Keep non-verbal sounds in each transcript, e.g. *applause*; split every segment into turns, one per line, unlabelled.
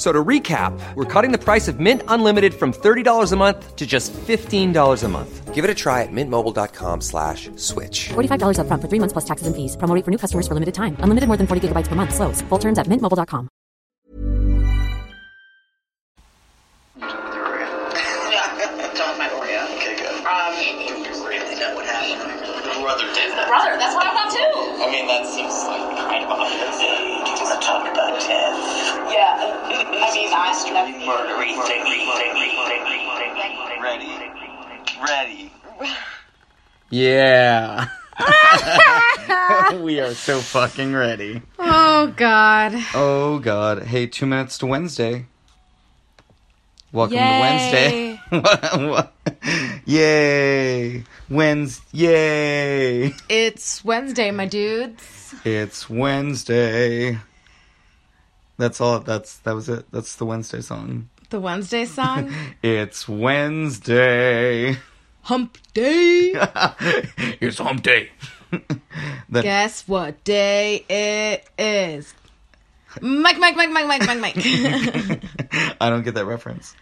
F- So to recap, we're cutting the price of Mint Unlimited from $30 a month to just $15 a month.
Give it a try at mintmobile.com slash switch.
$45 upfront for three months plus taxes and fees. Promo rate for new customers for limited time. Unlimited more than 40 gigabytes per month. Slows. Full terms at mintmobile.com.
Yeah, *laughs* don't my Oreo.
Okay, good.
Um,
Do you really know what happened? The brother did
the brother. That's what I thought too.
I mean, that seems like kind of obvious. Hey, do you want to talk about death?
Yeah. I mean, I. That's,
Murdery thingy, thingy, thingy, thingy. Ready? Ready.
Yeah. *laughs* we are so fucking ready.
Oh God.
Oh god. Hey, two minutes to Wednesday. Welcome
Yay.
to Wednesday. What- what? Yay. *laughs* Wednesday. yay.
It's Wednesday, my dudes.
It's Wednesday. That's all that's that was it. That's the Wednesday song.
The Wednesday song. *laughs*
It's Wednesday.
Hump day. *laughs*
it's hump day. *laughs* That-
Guess what day it is? Mike, Mike, Mike, Mike, Mike, Mike, Mike.
I don't get that reference.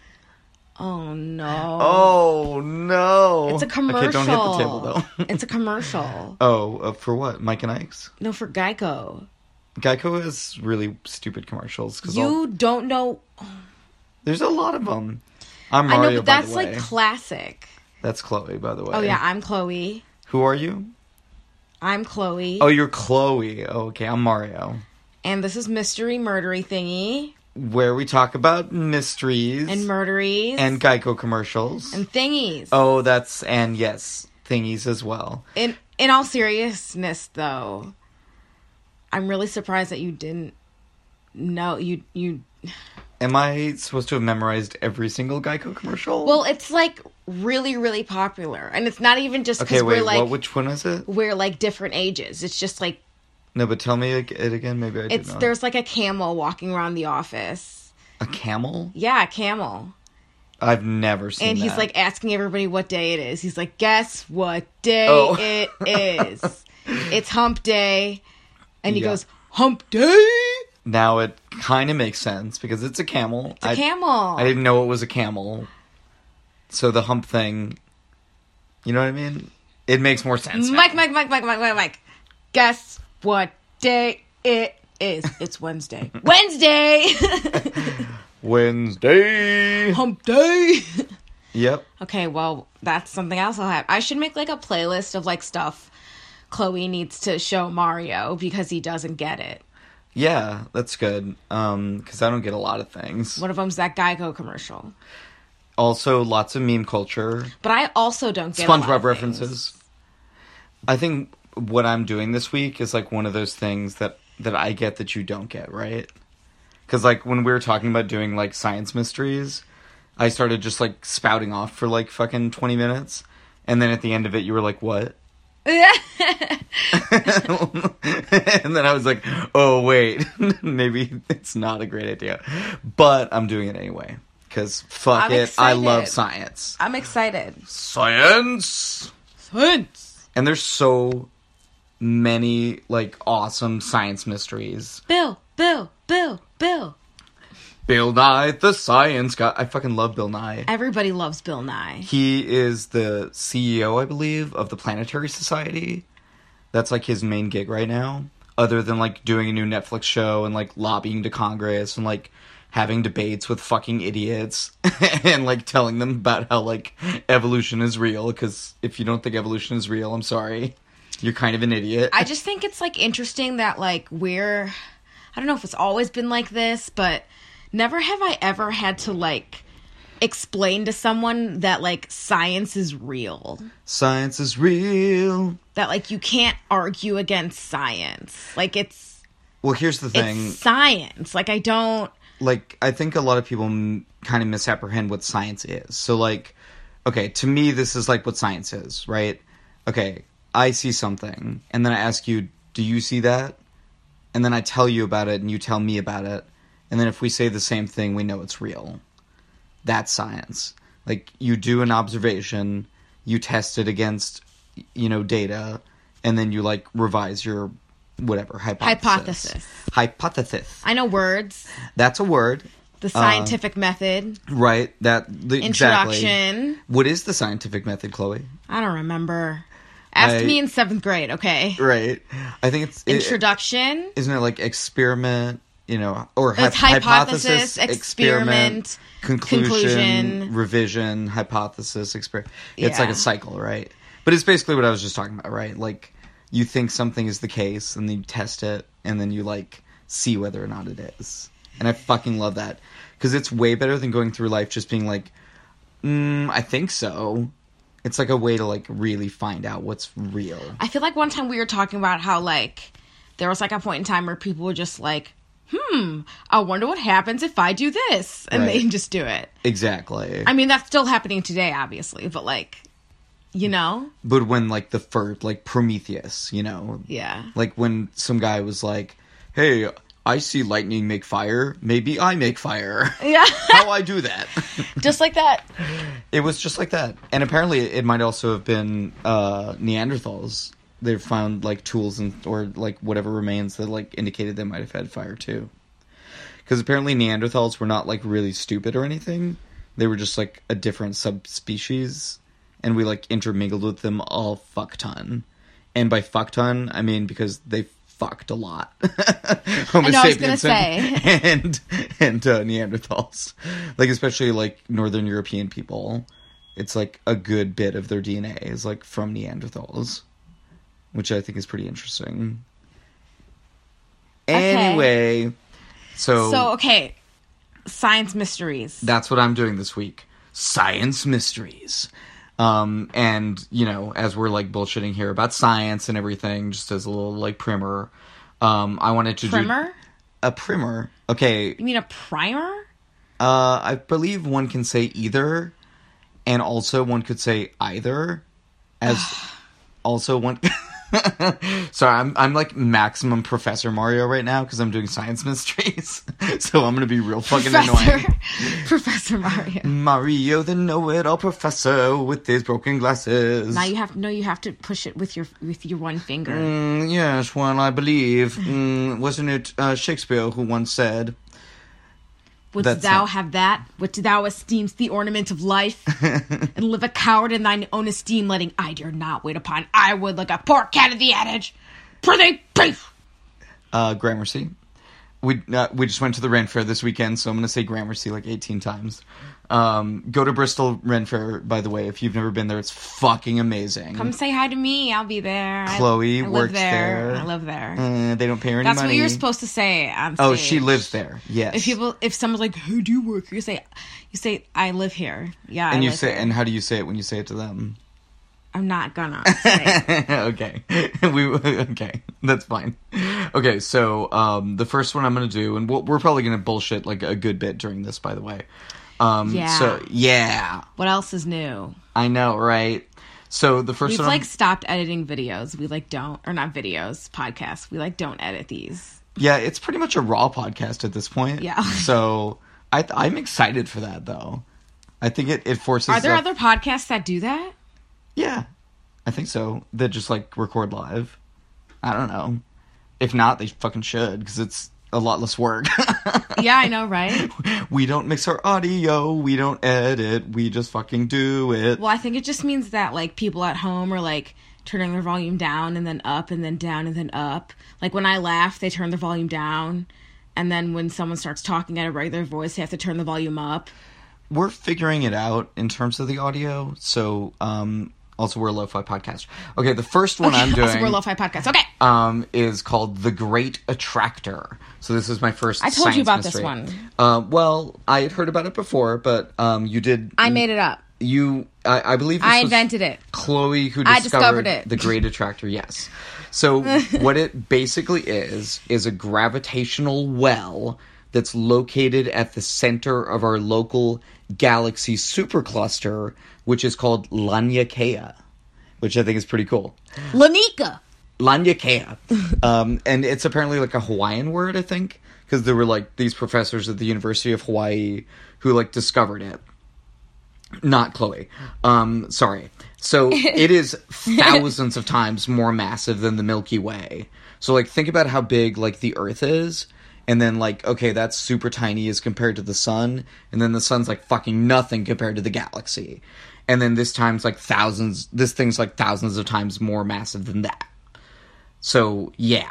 oh no.
Oh no!
It's a commercial.
Okay, don't hit the table though.
it's a commercial.
oh, uh, for what? Mike and Ike's.
No, for Geico.
Geico has really stupid commercials because
You don't know.
there's a lot of them. I'm
I
Mario.
know, but that's like classic.
that's Chloe, by the way.
Oh yeah, I'm Chloe.
Who are you?
I'm Chloe.
Oh, you're Chloe. Oh, okay, I'm Mario.
And this is mystery murdery thingy
Where we talk about mysteries
and murderies
and Geico commercials.
and thingies.
oh, that's and yes, thingies as well.
In in all seriousness, though, I'm really surprised that you didn't know you you.
Am I supposed to have memorized every single Geico commercial?
Well, it's like really really popular, and it's not even just because
okay,
we're like
what? Which one is it?
we're like different ages. It's just like
No, but tell me it again. Maybe I
it's there's like a camel walking around the office.
a camel.
Yeah, a camel.
I've never seen. That.
And he's
that.
like asking everybody what day it is. He's like, "Guess what day
Oh.
it is? *laughs* it's Hump Day." And he
Yeah.
goes, "Hump Day."
now it kind of makes sense because it's a camel.
It's a
I,
camel.
I didn't know it was a camel. So the hump thing, you know what I mean? It makes more sense. now.
Mike, Mike, Mike, Mike, Mike, Mike, Mike. Guess what day it is? It's Wednesday. *laughs* Wednesday! *laughs*
Wednesday.
Hump day!
Yep.
okay, well, that's something else I'll have. I should make like a playlist of like stuff Chloe needs to show Mario because he doesn't get it.
Yeah, that's good. Um, because I don't get a lot of things.
One of them's that Geico commercial.
Also, lots of meme culture,
But I also don't get
SpongeBob references.
things.
I think what I'm doing this week is like one of those things that that I get that you don't get, right? Because like when we were talking about doing like science mysteries, I started just like spouting off for like fucking twenty minutes, and then at the end of it, you were like, "What?" *laughs* and then I was like, "Oh wait, *laughs* maybe it's not a great idea," but I'm doing it anyway because fuck
I'm
it, I love science.
I'm excited.
Science.
Science!
And there's so many like awesome science mysteries.
Bill, Bill, Bill, Bill.
Bill Nye, the science guy. I fucking love Bill Nye.
Everybody loves Bill Nye.
He is the CEO, I believe, of the Planetary Society. That's like his main gig right now. Other than like doing a new Netflix show and like lobbying to Congress and like having debates with fucking idiots *laughs* and like telling them about how like evolution is real. Because if you don't think evolution is real, I'm sorry. You're kind of an idiot.
I just think it's like interesting that like we're I don't know if it's always been like this, but never have I ever had to like explain to someone that like science is real.
Science is real.
That like you can't argue against science. Like it's
Well, here's the thing.
science. Like I don't
like I think a lot of people m- kind of misapprehend what science is. So like okay, to me this is like what science is, right? Okay, I see something and then I ask you, "Do you see that?" And then I tell you about it and you tell me about it. And then if we say the same thing, we know it's real. That's science. Like you do an observation, you test it against you know data, and then you like revise your whatever hypothesis.
Hypothesis.
Hypothesis.
I know words.
That's a word,
The uh, scientific method.
right? That the, exactly.
Introduction.
What is the scientific method, Chloe?
I don't remember. Asked
I-
me in seventh grade. Okay.
Right. I think it's
Introduction.
isn't it like experiment you know or hy-
hypothesis, experiment,
conclusion,
conclusion.
revision hypothesis experiment it's like a cycle right? But it's basically what i was just talking about right? Like you think something is the case and then you test it and then you like see whether or not it is. And i fucking love that. Because it's way better than going through life just being like mm, i think so. It's like a way to like really find out what's real.
I feel like one time we were talking about how like there was like a point in time where people were just like, "Hmm, I wonder what happens if I do this," and
Right.
they just do it.
exactly
I mean, that's still happening today, obviously, but like, you know,
but when like the first like prometheus you know
yeah.
like when some guy was like hey i see lightning make fire maybe i make fire *laughs*
Yeah. *laughs*
how i do that *laughs*
just like that.
it was just like that and apparently it might also have been uh neanderthals they found like tools and or like whatever remains that like indicated they might have had fire too. Because apparently neanderthals were not like really stupid or anything. They were just like a different subspecies. And we like intermingled with them all fuck ton. And by fuck ton i mean because they fucked a lot. *laughs* Homo
I know, I was gonna
sapiens *laughs* and and uh, neanderthals. Like especially like northern european people. It's like a good bit of their dna is like from neanderthals which i think is pretty interesting
Okay.
anyway so,
So okay, science mysteries.
that's what i'm doing this week science mysteries um and you know as we're like bullshitting here about science and everything just as a little like primer um i wanted to
Primer?
do a primer okay
You mean a primer?
uh, I believe one can say either, and also one could say either, as *sighs* also one. *laughs* *laughs* Sorry, I'm I'm like maximum Professor Mario right now because I'm doing science mysteries, *laughs* so I'm gonna be real fucking
Professor,
annoying. *laughs*
Professor Mario.
Mario, the know-it-all professor with his broken glasses.
Now you have no, you have to push it with your with your one finger.
Mm, yes, well, I believe mm, wasn't it uh, Shakespeare who once said,
Wouldst thou
not-
have that which thou esteemest the ornament of life, *laughs* and live a coward in thine own esteem, letting I dare not wait upon I would like a poor cat of the adage. Prithee, beef.
uh, Gramercy. We uh, we just went to the Ren Fair this weekend, so I'm gonna say Gramercy like 18 times. Um, go to Bristol Ren Fair, by the way, if you've never been there. It's fucking amazing.
Come say hi to me. I'll be there.
Chloe
I, live
works
there.
there.
I live there.
Uh, they don't pay her any
That's
money.
what you're supposed to say on
Oh, she lives there. Yes.
If people, if someone's like, "Who do you work?" You say, "You say I live here." Yeah,
and
I
you say,
here.
and how do you say it when you say it to them?
I'm not gonna. *laughs* Say it.
okay, *laughs* we okay. That's fine. Okay, so um, the first one I'm gonna do, and we'll, we're probably gonna bullshit like a good bit during this, by the way. Um,
Yeah.
So yeah,
What else is new?
I know, right? So the 1st
We've
one, I'm-
like stopped editing videos. We like don't, or not videos, podcasts. We like don't edit these.
yeah, it's pretty much a raw podcast at this point.
Yeah. *laughs*
So I I'm excited for that though. I think it it forces.
Are there other podcasts that do that?
Yeah, I think so. That just like record live. I don't know. If not, they fucking should because it's a lot less work. *laughs*
Yeah, I know, right?
we don't mix our audio. We don't edit. We just fucking do it.
Well, I think it just means that like people at home are like turning their volume down and then up and then down and then up. Like when I laugh, they turn the volume down. And then when someone starts talking at a regular voice, they have to turn the volume up.
We're figuring it out in terms of the audio. So, um, also we're a lo-fi podcast. Okay, the first one I'm doing.
Also, we're Lo-Fi Podcast. Okay.
um, is called The Great Attractor. So this is my first.
I told you about this one.
Uh, well, I had heard about it before, but um, you did.
I made it up.
You, I, I believe.
I invented it.
Chloe who
I
discovered,
discovered it.
the Great Attractor. Yes. So *laughs* what it basically is is a gravitational well that's located at the center of our local galaxy supercluster, which is called Laniakea, which I think is pretty cool.
Lanika.
Laniakea. um, and it's apparently like a Hawaiian word, I think, because there were like these professors at the University of Hawaii who like discovered it. Not Chloe. Um, sorry. So *laughs* it is thousands of times more massive than the Milky Way. So like think about how big like the Earth is, and then like okay, that's super tiny as compared to the sun, and then the sun's like fucking nothing compared to the galaxy. And then this time's like thousands this thing's like thousands of times more massive than that. So yeah,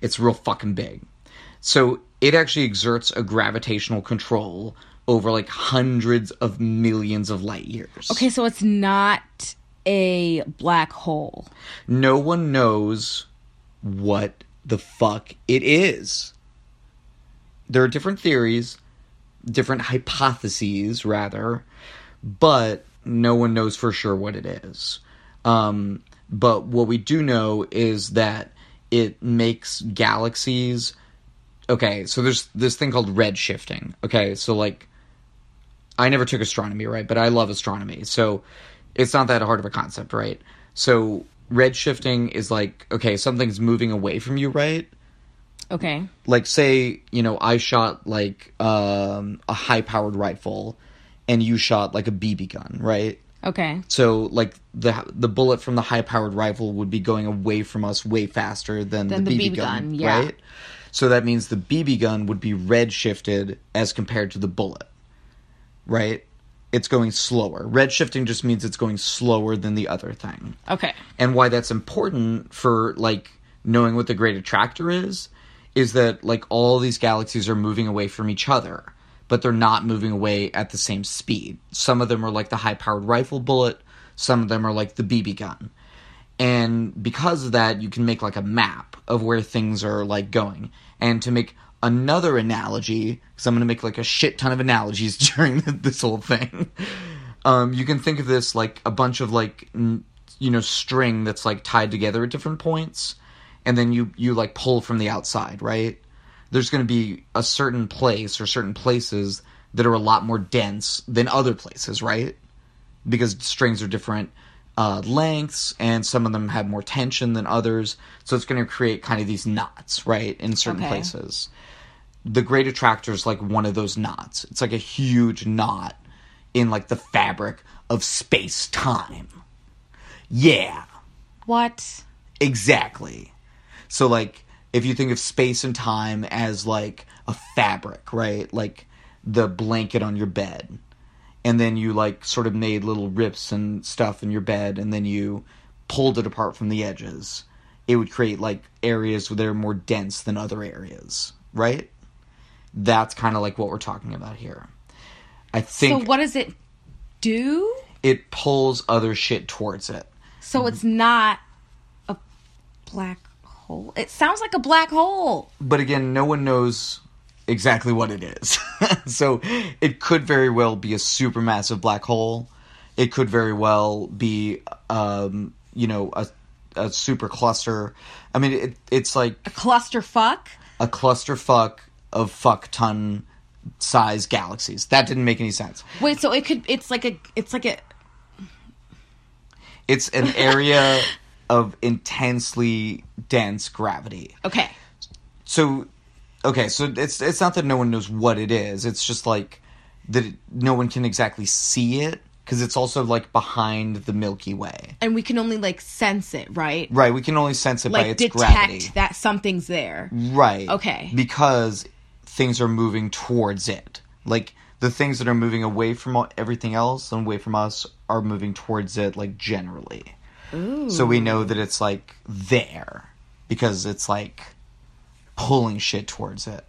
it's real fucking big. So it actually exerts a gravitational control over like hundreds of millions of light years.
Okay, so it's not a black hole.
No one knows what the fuck it is. There are different theories, different hypotheses, rather, but no one knows for sure what it is. Um, but what we do know is that it makes galaxies. Okay, so there's this thing called redshifting. Okay, so like, I never took astronomy, right? But I love astronomy. So it's not that hard of a concept, right? So redshifting is like, okay, something's moving away from you, right?
Okay.
like say you know i shot like um a high powered rifle and you shot like a bb gun right
Okay.
so like the the bullet from the high powered rifle would be going away from us way faster than,
Than
the,
the
BB,
BB
gun,
gun, yeah.
right so that means the BB gun would be red shifted as compared to the bullet right it's going slower red shifting just means it's going slower than the other thing
Okay.
and why that's important for like knowing what the great attractor is is that like all these galaxies are moving away from each other but they're not moving away at the same speed. Some of them are like the high powered rifle bullet. Some of them are like the bb gun. And because of that you can make like a map of where things are like going. And to make another analogy because i'm going to make like a shit ton of analogies *laughs* during *laughs* this whole thing um, you can think of this like a bunch of like you know string that's like tied together at different points and then you you like pull from the outside right there's going to be a certain place or certain places that are a lot more dense than other places right? Because strings are different uh, lengths and some of them have more tension than others. So it's going to create kind of these knots right in certain
Okay.
places. The great attractor is like one of those knots. It's like a huge knot in like the fabric of space time yeah.
What?
exactly. So like if you think of space and time as like a fabric right? Like the blanket on your bed. And then you like sort of made little rips and stuff in your bed and then you pulled it apart from the edges. It would create like areas that are more dense than other areas right? That's kind of like what we're talking about here. I think
so what does it do?
it pulls other shit towards it.
So it's not a black hole. It sounds like a black hole.
but again, no one knows exactly what it is. *laughs* so it could very well be a supermassive black hole. It could very well be, um, you know, a, a super cluster. I mean, it, it's like
A clusterfuck.
a clusterfuck of fuck ton size galaxies. That didn't make any sense.
Wait, so it could. It's like a. It's like a.
It's an area *laughs* of intensely dense gravity.
Okay.
so okay so it's it's not that no one knows what it is it's just like that it, no one can exactly see it because it's also like behind the milky way
And we can only like sense it, right?
right we can only sense it by
Like
its
detect
gravity
that something's there.
right
Okay.
because things are moving towards it like the things that are moving away from everything else and away from us are moving towards it like generally so we know that it's like there because it's like pulling shit towards it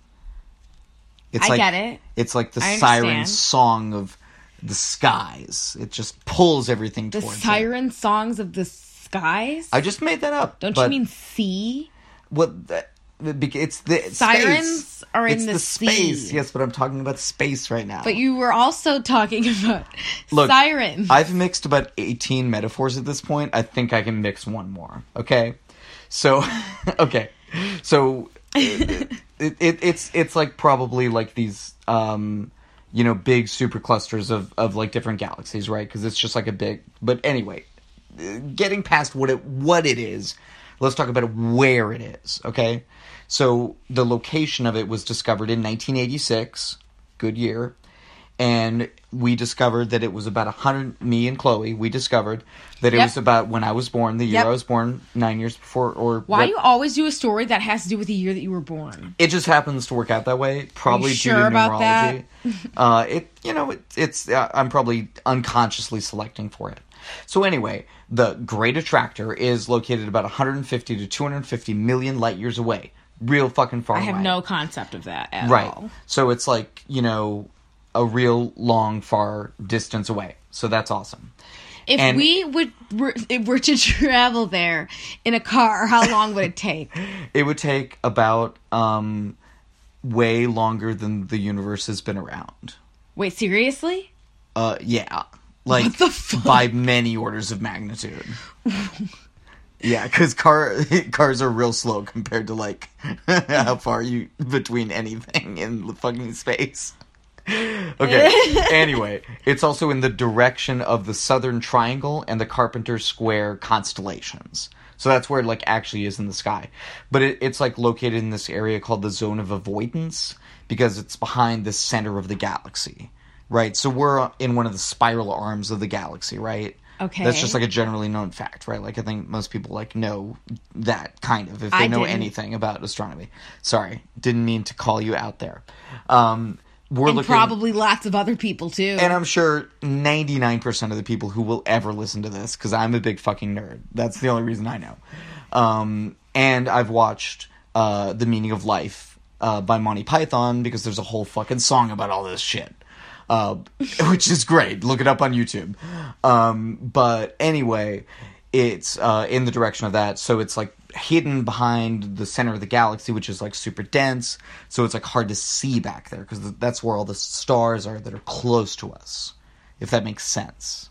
it's
I
like
get it.
it's like the
I
siren
understand.
song of the skies it just pulls everything
The
towards it
siren songs of the skies.
i just made that up
Don't you mean sea?
what bec- it's the
Sirens
space.
are in
it's
the
the space
sea.
yes but i'm talking about space right now
But you were also talking *laughs* about
Look,
sirens.
I've mixed about 18 metaphors at this point. I think I can mix one more. Okay? So, *laughs* okay. So, *laughs* it, it, it's it's like probably like these um you know big superclusters of of like different galaxies, right? Cuz it's just like a big but anyway, getting past what it what it is, let's talk about where it is, okay? So the location of it was discovered in 1986, good year, and we discovered that it was about 100. Me and Chloe, we discovered that it
Yep.
was about when I was born, the year
Yep.
I was born, nine years before. Or
Why
what-
you always do a story that has to do with the year that you were born?
It just happens to work out that way. Probably due
sure
to
about
numerology. *laughs* uh, it you know it, it's uh, I'm probably unconsciously selecting for it. So anyway, the Great Attractor is located about 150 to 250 million light years away. Real fucking far
I have no concept of that at
right.
all.
So it's like you know a real long far distance away. So that's awesome.
If
And-
we would were, if were to *laughs* travel there in a car, how long would it take? *laughs*
It would take about um way longer than the universe has been around.
Wait, seriously?
Uh, yeah, like
the fuck?
by many orders of magnitude. *laughs* yeah, because car *laughs* cars are real slow compared to like *laughs* how far you between anything in the fucking space. *laughs* Okay. anyway, it's also in the direction of the Southern Triangle and the Carpenter Square constellations. So that's where it like actually is in the sky. But it, it's like located in this area called the zone of avoidance because it's behind the center of the galaxy. Right? So we're in one of the spiral arms of the galaxy, right?
Okay.
That's just like a generally known fact, right? Like I think most people like know that kind of if they
I
know
didn't.
anything about astronomy. Sorry, didn't mean to call you out there. Um we're
And
looking
probably lots of other people too.
and I'm sure 99% of the people who will ever listen to this, because I'm a big fucking nerd. That's the only reason I know. Um, and I've watched uh, The Meaning of Life uh, by Monty Python, because there's a whole fucking song about all this shit. Uh, *laughs* which is great. Look it up on YouTube. Um, but anyway, it's uh, in the direction of that. So it's like hidden behind the center of the galaxy, which is like super dense. So it's like hard to see back there because that's where all the stars are that are close to us. If that makes sense.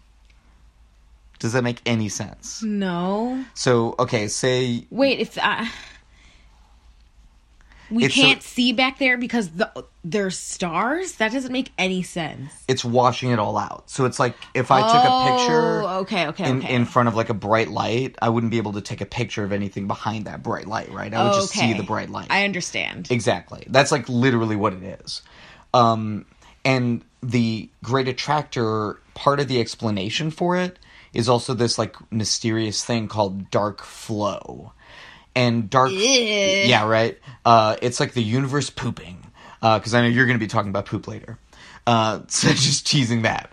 Does that make any sense?
no.
So okay, say
Wait, if I we
It's
can't see back there because the there's stars. That doesn't make any sense.
it's washing it all out. So it's like if I took a picture
Oh, okay, okay,
in,
okay.
in front of like a bright light, I wouldn't be able to take a picture of anything behind that bright light, right? I would just see the bright light.
I understand.
Exactly. That's like literally what it is. Um, and the Great Attractor, part of the explanation for it is also this like mysterious thing called dark flow. And dark, yeah, right. Uh, it's like the universe pooping. Because I know you're going to be talking about poop later. Uh, *laughs* so just teasing that.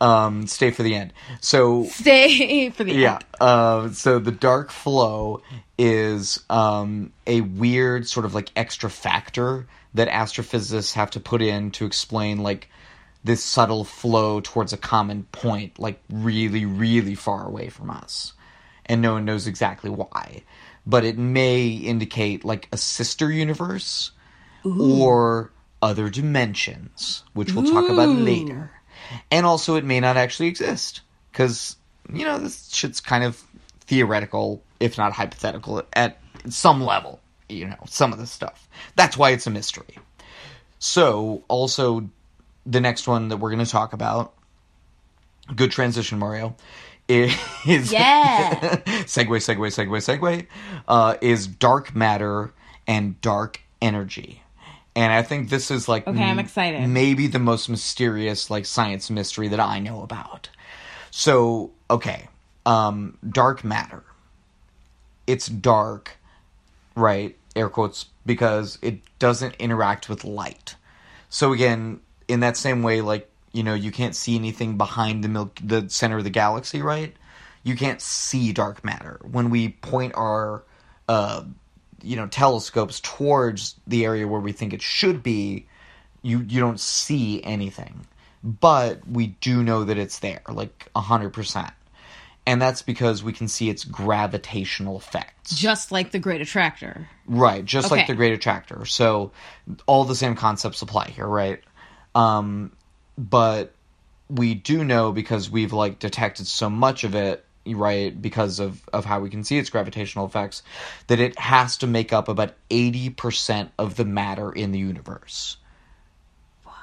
Um, stay for the end. So
Stay *laughs* for the End.
yeah.
end.
Uh, so the dark flow is um, a weird sort of like extra factor that astrophysicists have to put in to explain like this subtle flow towards a common point, like really, really far away from us, and no one knows exactly why. But it may indicate like a sister universe or other dimensions, which we'll talk about later. And also, it may not actually exist because you know this shit's kind of theoretical, if not hypothetical, at some level. You know, some of this stuff. That's why it's a mystery. So, also, the next one that we're going to talk about, good transition, Mario, is *laughs*
Yeah.
segue, segue, segue, segue, uh, is dark matter and dark energy. And I think this is like
Okay, I'm
m-
excited.
maybe the most mysterious like science mystery that I know about. So, okay, um, dark matter. It's dark, right? Air quotes because it doesn't interact with light. So again, in that same way, like you know, you can't see anything behind the milk, the center of the galaxy, right? You can't see dark matter when we point our, uh, you know, telescopes towards the area where we think it should be. You you don't see anything, but we do know that it's there, like hundred percent, and that's because we can see its gravitational effects.
Just like the Great Attractor.
Right, just like the Great Attractor. So all the same concepts apply here, right? Um, but we do know because we've like detected so much of it, right? Because of of how we can see its gravitational effects, that it has to make up about eighty percent of the matter in the universe. What?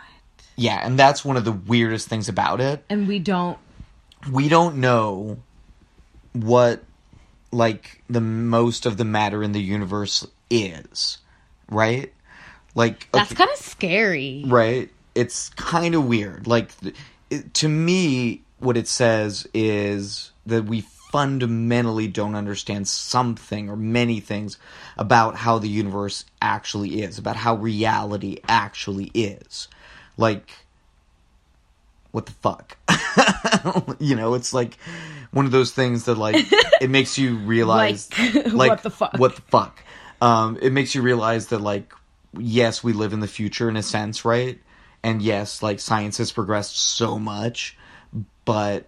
Yeah, and that's one of the weirdest things about it
And we don't.
we don't know what like the most of the matter in the universe is right? Like
That's
okay-
kind of scary.
right it's kind of weird. Like it, to me what it says is that we fundamentally don't understand something or many things about how the universe actually is about how reality actually is. Like what the fuck? *laughs* You know it's like one of those things that like it makes you *laughs* realize
Like, *laughs* what the fuck?
what the fuck? Um it makes you realize that like yes we live in the future in a sense right and yes like science has progressed so much but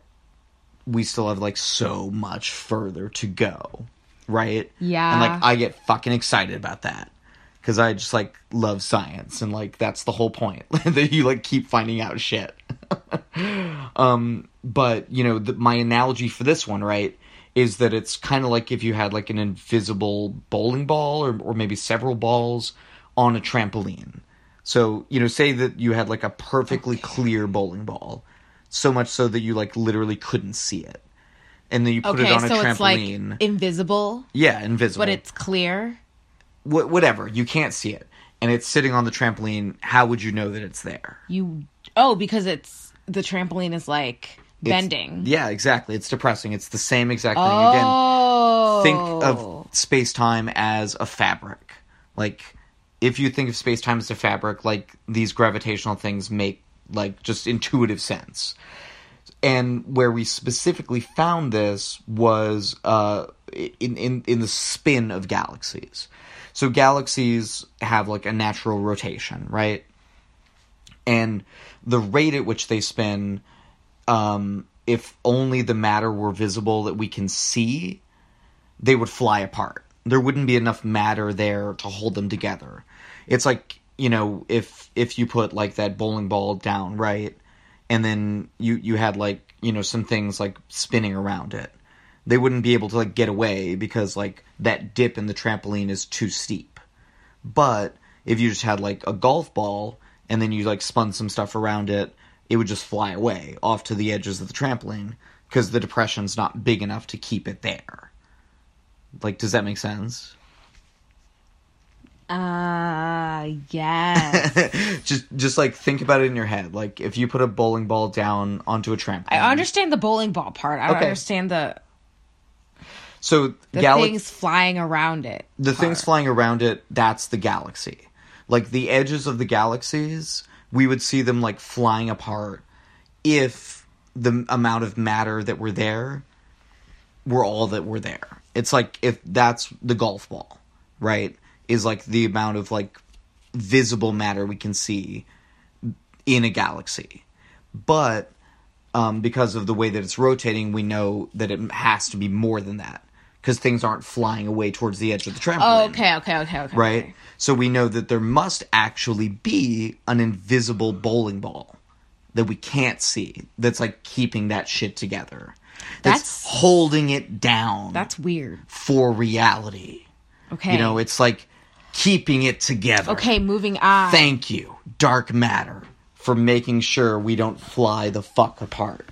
we still have like so much further to go right?
Yeah.
and like i get fucking excited about that because i just like love science and like that's the whole point *laughs* that you like keep finding out shit. *laughs* Um but you know the, my analogy for this one right is that it's kind of like if you had like an invisible bowling ball or, or maybe several balls on a trampoline so you know say that you had like a perfectly clear bowling ball so much so that you like literally couldn't see it. And then you put
Okay,
it on a
so it's like
trampoline.
invisible,
yeah invisible.
But it's clear.
Wh- whatever. You can't see it. And it's sitting on the trampoline. How would you know that it's there?
You oh, because it's the trampoline is like
It's-
bending.
yeah exactly. It's depressing. It's the same exact thing again.
Oh,
think of oh. space time as a fabric. Like, if you think of space time as a fabric, like these gravitational things make like just intuitive sense. And where we specifically found this was uh, in, in in the spin of galaxies. So galaxies have like a natural rotation, right? And the rate at which they spin, um, if only the matter were visible that we can see, they would fly apart. There wouldn't be enough matter there to hold them together. It's like, you know, if if you put like that bowling ball down, right? And then you you had like, you know, some things like spinning around it. They wouldn't be able to like get away because like that dip in the trampoline is too steep. But if you just had like a golf ball and then you like spun some stuff around it, it would just fly away off to the edges of the trampoline because the depression's not big enough to keep it there. Like, does that make sense?
Uh, *laughs* yes.
just, just like think about it in your head. Like, if you put a bowling ball down onto a trampoline,
I understand the bowling ball part. I
Okay.
understand the
so
the
galaxy,
things flying around it.
the things flying around it, that's the galaxy. Like the edges of the galaxies, we would see them like flying apart if the amount of matter that were there were all that were there. It's like if that's the golf ball, right? Is like the amount of like visible matter we can see in a galaxy. But um, because of the way that it's rotating, we know that it has to be more than that because things aren't flying away towards the edge of the trampoline.
Oh, okay, okay, okay, okay.
Right?
okay.
So we know that there must actually be an invisible bowling ball that we can't see that's like keeping that shit together. That's,
That's-
holding it down
That's weird.
for reality.
Okay.
You know, it's like keeping it together.
okay, moving on.
Thank you, dark matter, for making sure we don't fly the fuck apart.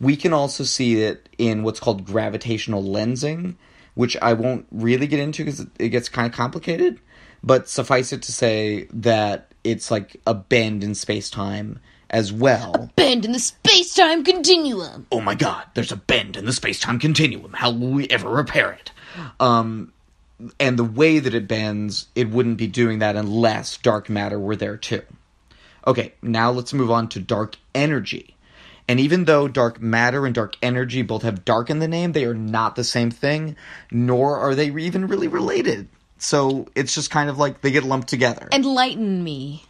We can also see it in what's called gravitational lensing, which I won't really get into because it gets kind of complicated. But suffice it to say that it's like a bend in space time as well.
Bend in the space time continuum.
oh my god, there's a bend in the space time continuum. How will we ever repair it? Um, and the way that it bends, it wouldn't be doing that unless dark matter were there too. Okay, now let's move on to dark energy. And even though dark matter and dark energy both have dark in the name, they are not the same thing, nor are they even really related. So it's just kind of like they get lumped together.
Enlighten me.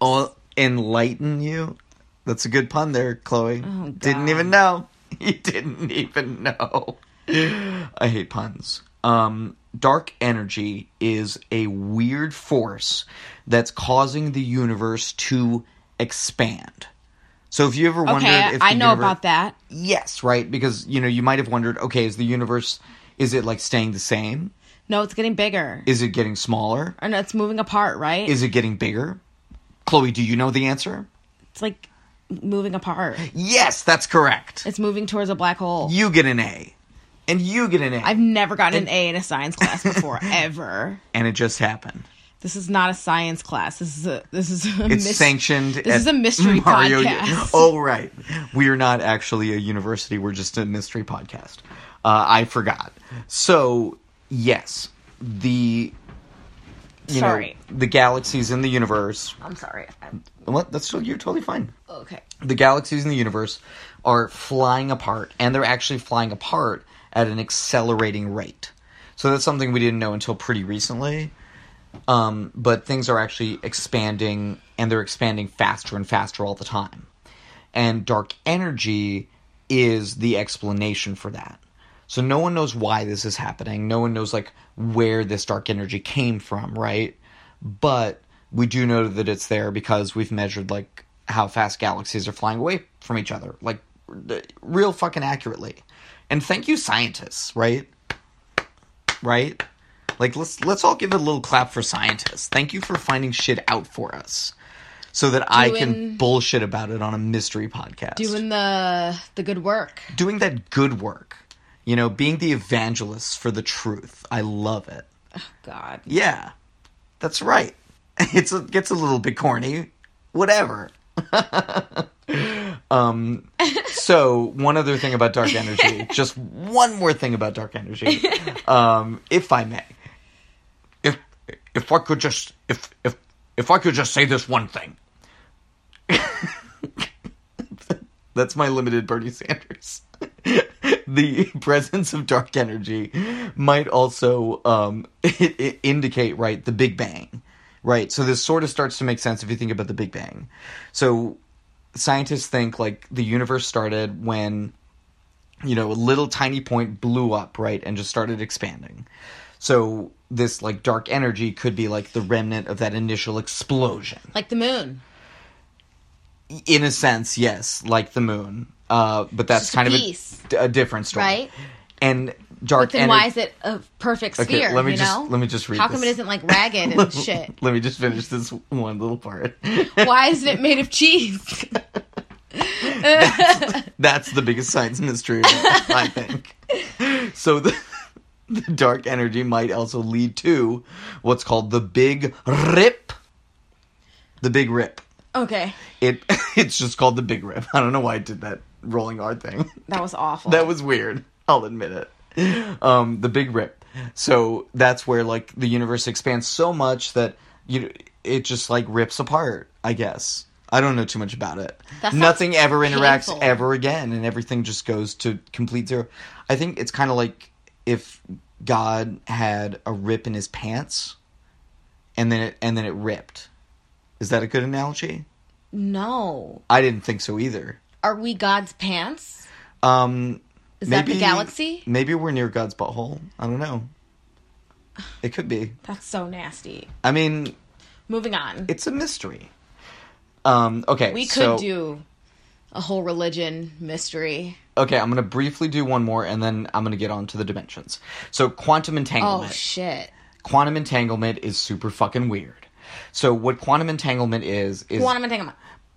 Oh, enlighten you? That's a good pun there, Chloe.
Oh,
Didn't even know. *laughs* You didn't even know. I hate puns. Um, dark energy is a weird force that's causing the universe to expand. So if you ever wondered
Okay,
if
I know
universe-
about that.
Yes, right? Because you know, you might have wondered, okay, is the universe is it like staying the same?
No, it's getting bigger.
Is it getting smaller?
and it's moving apart, right?
Is it getting bigger? Chloe, do you know the answer?
it's like moving apart.
Yes, that's correct.
It's moving towards a black hole.
You get an A. And you get an A.
I've never gotten an A in a science class before, *laughs* ever.
and it just happened.
This is not a science class. This is a this is a
It's
mys-
sanctioned.
This is a mystery *laughs*
Mario-
podcast.
Oh right, we are not actually a university. We're just a mystery podcast. Uh, I forgot. So yes, the you
Sorry.
know the galaxies in the universe.
I'm sorry.
What? That's still you're totally fine.
Okay.
the galaxies in the universe are flying apart, and they're actually flying apart at an accelerating rate. So that's something we didn't know until pretty recently. Um, but things are actually expanding, and they're expanding faster and faster all the time. And dark energy is the explanation for that. So no one knows why this is happening. No one knows like where this dark energy came from, right? But we do know that it's there because we've measured like how fast galaxies are flying away from each other, like real fucking accurately. And thank you scientists, right? Right? Like let's let's all give a little clap for scientists. Thank you for finding shit out for us. So that I can bullshit about it on a mystery podcast
Doing the the good work.
doing that good work. You know, being the evangelist for the truth. I love it.
Oh, God.
Yeah, that's right. *laughs* It's a, gets a little bit corny. Whatever. *laughs* um, so one other thing about dark energy, *laughs* just one more thing about dark energy, um, if I may. If if I could just if if if I could just say this one thing. That's my limited Bernie Sanders. *laughs* the *laughs* presence of dark energy might also um, *laughs* i- i- indicate, right, the Big Bang. Right, so this sort of starts to make sense if you think about the Big Bang. So scientists think, like, the universe started when, you know, a little tiny point blew up, right, and just started expanding. So this, like, dark energy could be, like, the remnant of that initial explosion
Like the moon.
in a sense, yes, like the moon. Uh, but that's
a
kind
piece.
of a, a different story,
Right.
And dark
But then why is it a perfect
Okay,
sphere?
let me just-
know?
let me just read
How come
this.
it isn't like ragged and *laughs* shit?
Let me just finish this one little part. *laughs*
Why isn't it made of cheese? *laughs*
That's the biggest science mystery, I think. So the, the dark energy might also lead to what's called the Big Rip. The Big Rip.
Okay,
It it's just called the Big Rip. I don't know why I did that rolling R thing. *laughs*
that was awful.
that was weird. I'll admit it. Um, the big rip. So that's where like the universe expands so much that you it just like rips apart. I guess I don't know too much about it. Nothing ever interacts
painful.
ever again, and everything just goes to complete zero. I think it's kind of like if God had a rip in his pants, and then it and then it ripped. Is that a good analogy?
no.
I didn't think so either.
Are we God's pants?
Um,
Is that the galaxy?
Maybe we're near God's butthole. I don't know. It could be.
That's so nasty.
I mean,
Moving on.
it's a mystery. Um, okay,
we could
so,
do a whole religion mystery.
Okay, I'm gonna briefly do one more, and then I'm gonna get on to the dimensions. So, quantum entanglement.
Oh
entanglement.
shit.
quantum entanglement is super fucking weird. So, what quantum entanglement is is
Quantum entanglement.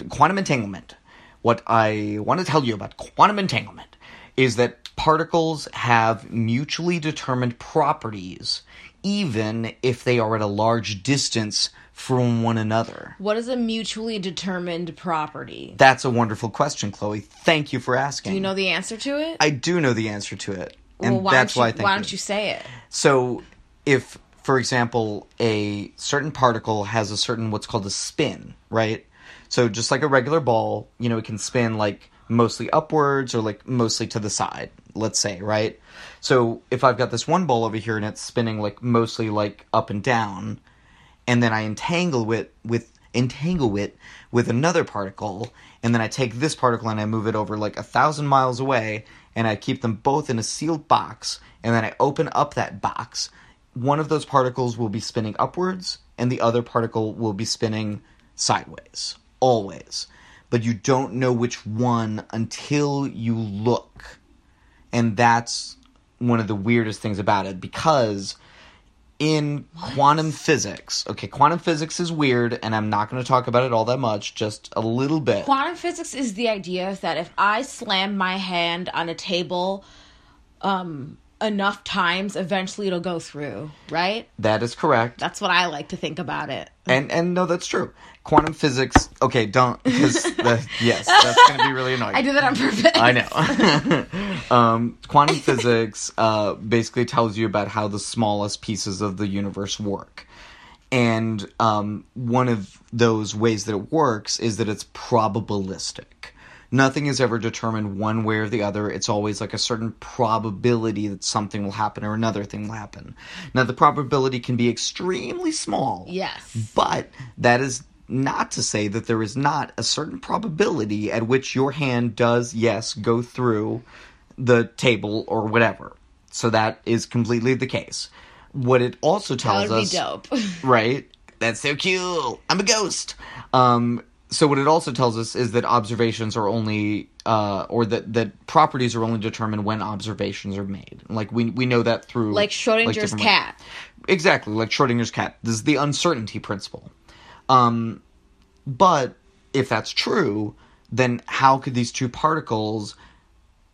quantum entanglement. What I want to tell you about quantum entanglement is that particles have mutually determined properties, even if they are at a large distance from one another.
What is a mutually determined property?
That's a wonderful question, Chloe. Thank you for asking.
Do you know the answer to it?
I do know the answer to it, and
well, why
that's
don't
why
you,
I think.
why don't you say it?
So, if, for example, a certain particle has a certain what's called a spin, right? So, just like a regular ball, you know, it can spin like mostly upwards or like mostly to the side, let's say, right? So, if I've got this one ball over here and it's spinning like mostly like up and down, and then I entangle it with entangle it with another particle, and then I take this particle and I move it over like a thousand miles away, and I keep them both in a sealed box, and then I open up that box. One of those particles will be spinning upwards, and the other particle will be spinning sideways, always. But you don't know which one until you look. And that's one of the weirdest things about it because in quantum physics, okay, quantum physics is weird, and I'm not going to talk about it all that much, just a little bit.
Quantum physics is the idea that if I slam my hand on a table, um, enough times, eventually it'll go through, right?
That is correct.
That's what I like to think about it.
And and no, that's true. Quantum physics. Okay, don't because *laughs* yes, that's going to be really annoying.
I do that on purpose.
I know. *laughs* um, quantum physics uh, basically tells you about how the smallest pieces of the universe work. And um, one of those ways that it works is that it's probabilistic. Nothing is ever determined one way or the other. It's always like a certain probability that something will happen or another thing will happen. Now, the probability can be extremely small.
Yes.
But that is not to say that there is not a certain probability at which your hand does, yes, go through the table or whatever. So that is completely the case. What it also
That
tells
would be
us,
dope. *laughs*
right? That's so cool. I'm a ghost. Um, so what it also tells us is that observations are only, uh, or that that properties are only determined when observations are made. Like we we know that through
like Schrodinger's
different-
cat.
Exactly, like Schrodinger's cat. This is the uncertainty principle. Um, but if that's true, then how could these two particles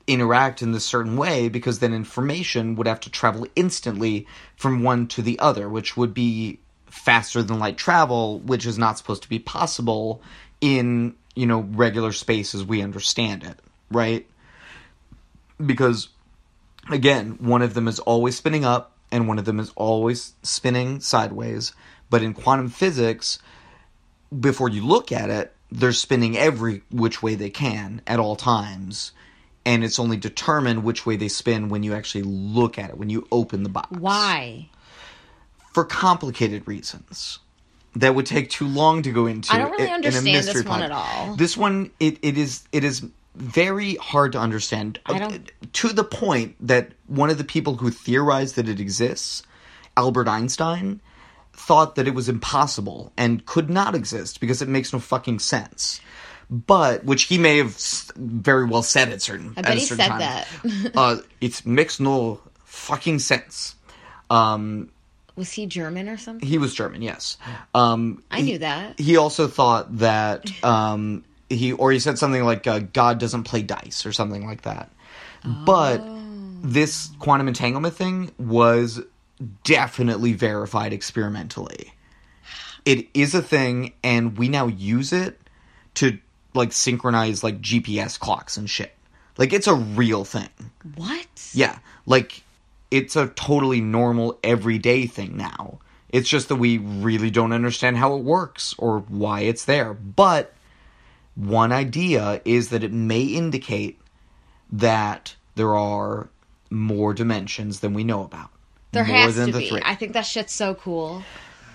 interact in this certain way? Because then information would have to travel instantly from one to the other, which would be faster than light travel, which is not supposed to be possible in you know regular space as we understand it, right? Because again, one of them is always spinning up and one of them is always spinning sideways. But in quantum physics, before you look at it, they're spinning every which way they can at all times. And it's only determined which way they spin when you actually look at it, when you open the box.
Why?
For complicated reasons that would take too long to go into.
I don't really
in- in a
understand this
mystery
one
pod.
at all.
This one, it, it is it is very hard to understand.
I don't-
To the point that one of the people who theorized that it exists, Albert Einstein, thought that it was impossible and could not exist because it makes no fucking sense. But which he may have very well said at certain.
I
at
bet
a
he said
time.
that. *laughs*
uh, it makes no fucking sense. Um,
Was he German or something?
he was German, yes. Um,
I knew that.
he also thought that um, he or he said something like uh, God doesn't play dice or something like that. But
Oh.
this quantum entanglement thing was definitely verified experimentally. It is a thing, and we now use it to like synchronize like GPS clocks and shit. Like it's a real thing.
What?
Yeah, like it's a totally normal everyday thing now. It's just that we really don't understand how it works or why it's there. But one idea is that it may indicate that there are more dimensions than we know about.
There has to be.
three.
I think that shit's so cool.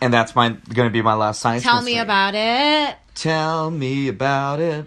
and that's my going to be my last science.
Tell me about it.
Tell me about it.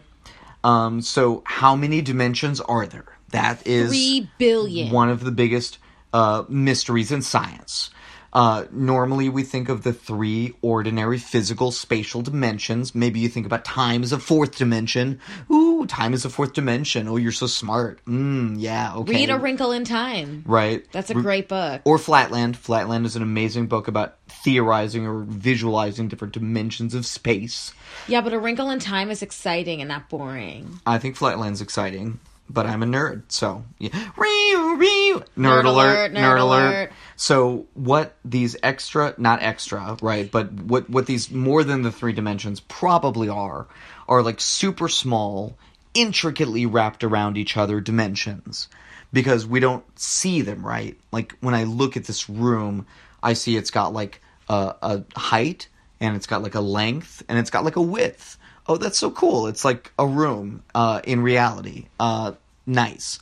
Um, so how many dimensions are there? That is
Three billion.
one of the biggest uh, mysteries in science. Uh, normally, we think of the three ordinary physical spatial dimensions. Maybe you think about time as a fourth dimension. Ooh, time is a fourth dimension. Oh, you're so smart. Mm, yeah, okay.
Read A Wrinkle in Time.
Right.
That's a
Re-
great book.
Or Flatland. Flatland is an amazing book about theorizing or visualizing different dimensions of space.
Yeah, but A Wrinkle in Time is exciting and not boring.
I think Flatland's exciting, but I'm a nerd, so yeah. Nerd,
Nerd
alert,
alert,
nerd, alert.
alert.
So what these extra, not extra, right? But what what these more than the three dimensions probably are are like super small, intricately wrapped around each other dimensions because we don't see them, right? Like when I look at this room, I see it's got like a, a height and it's got like a length and it's got like a width. Oh, that's so cool. It's like a room uh, in reality. Uh, nice.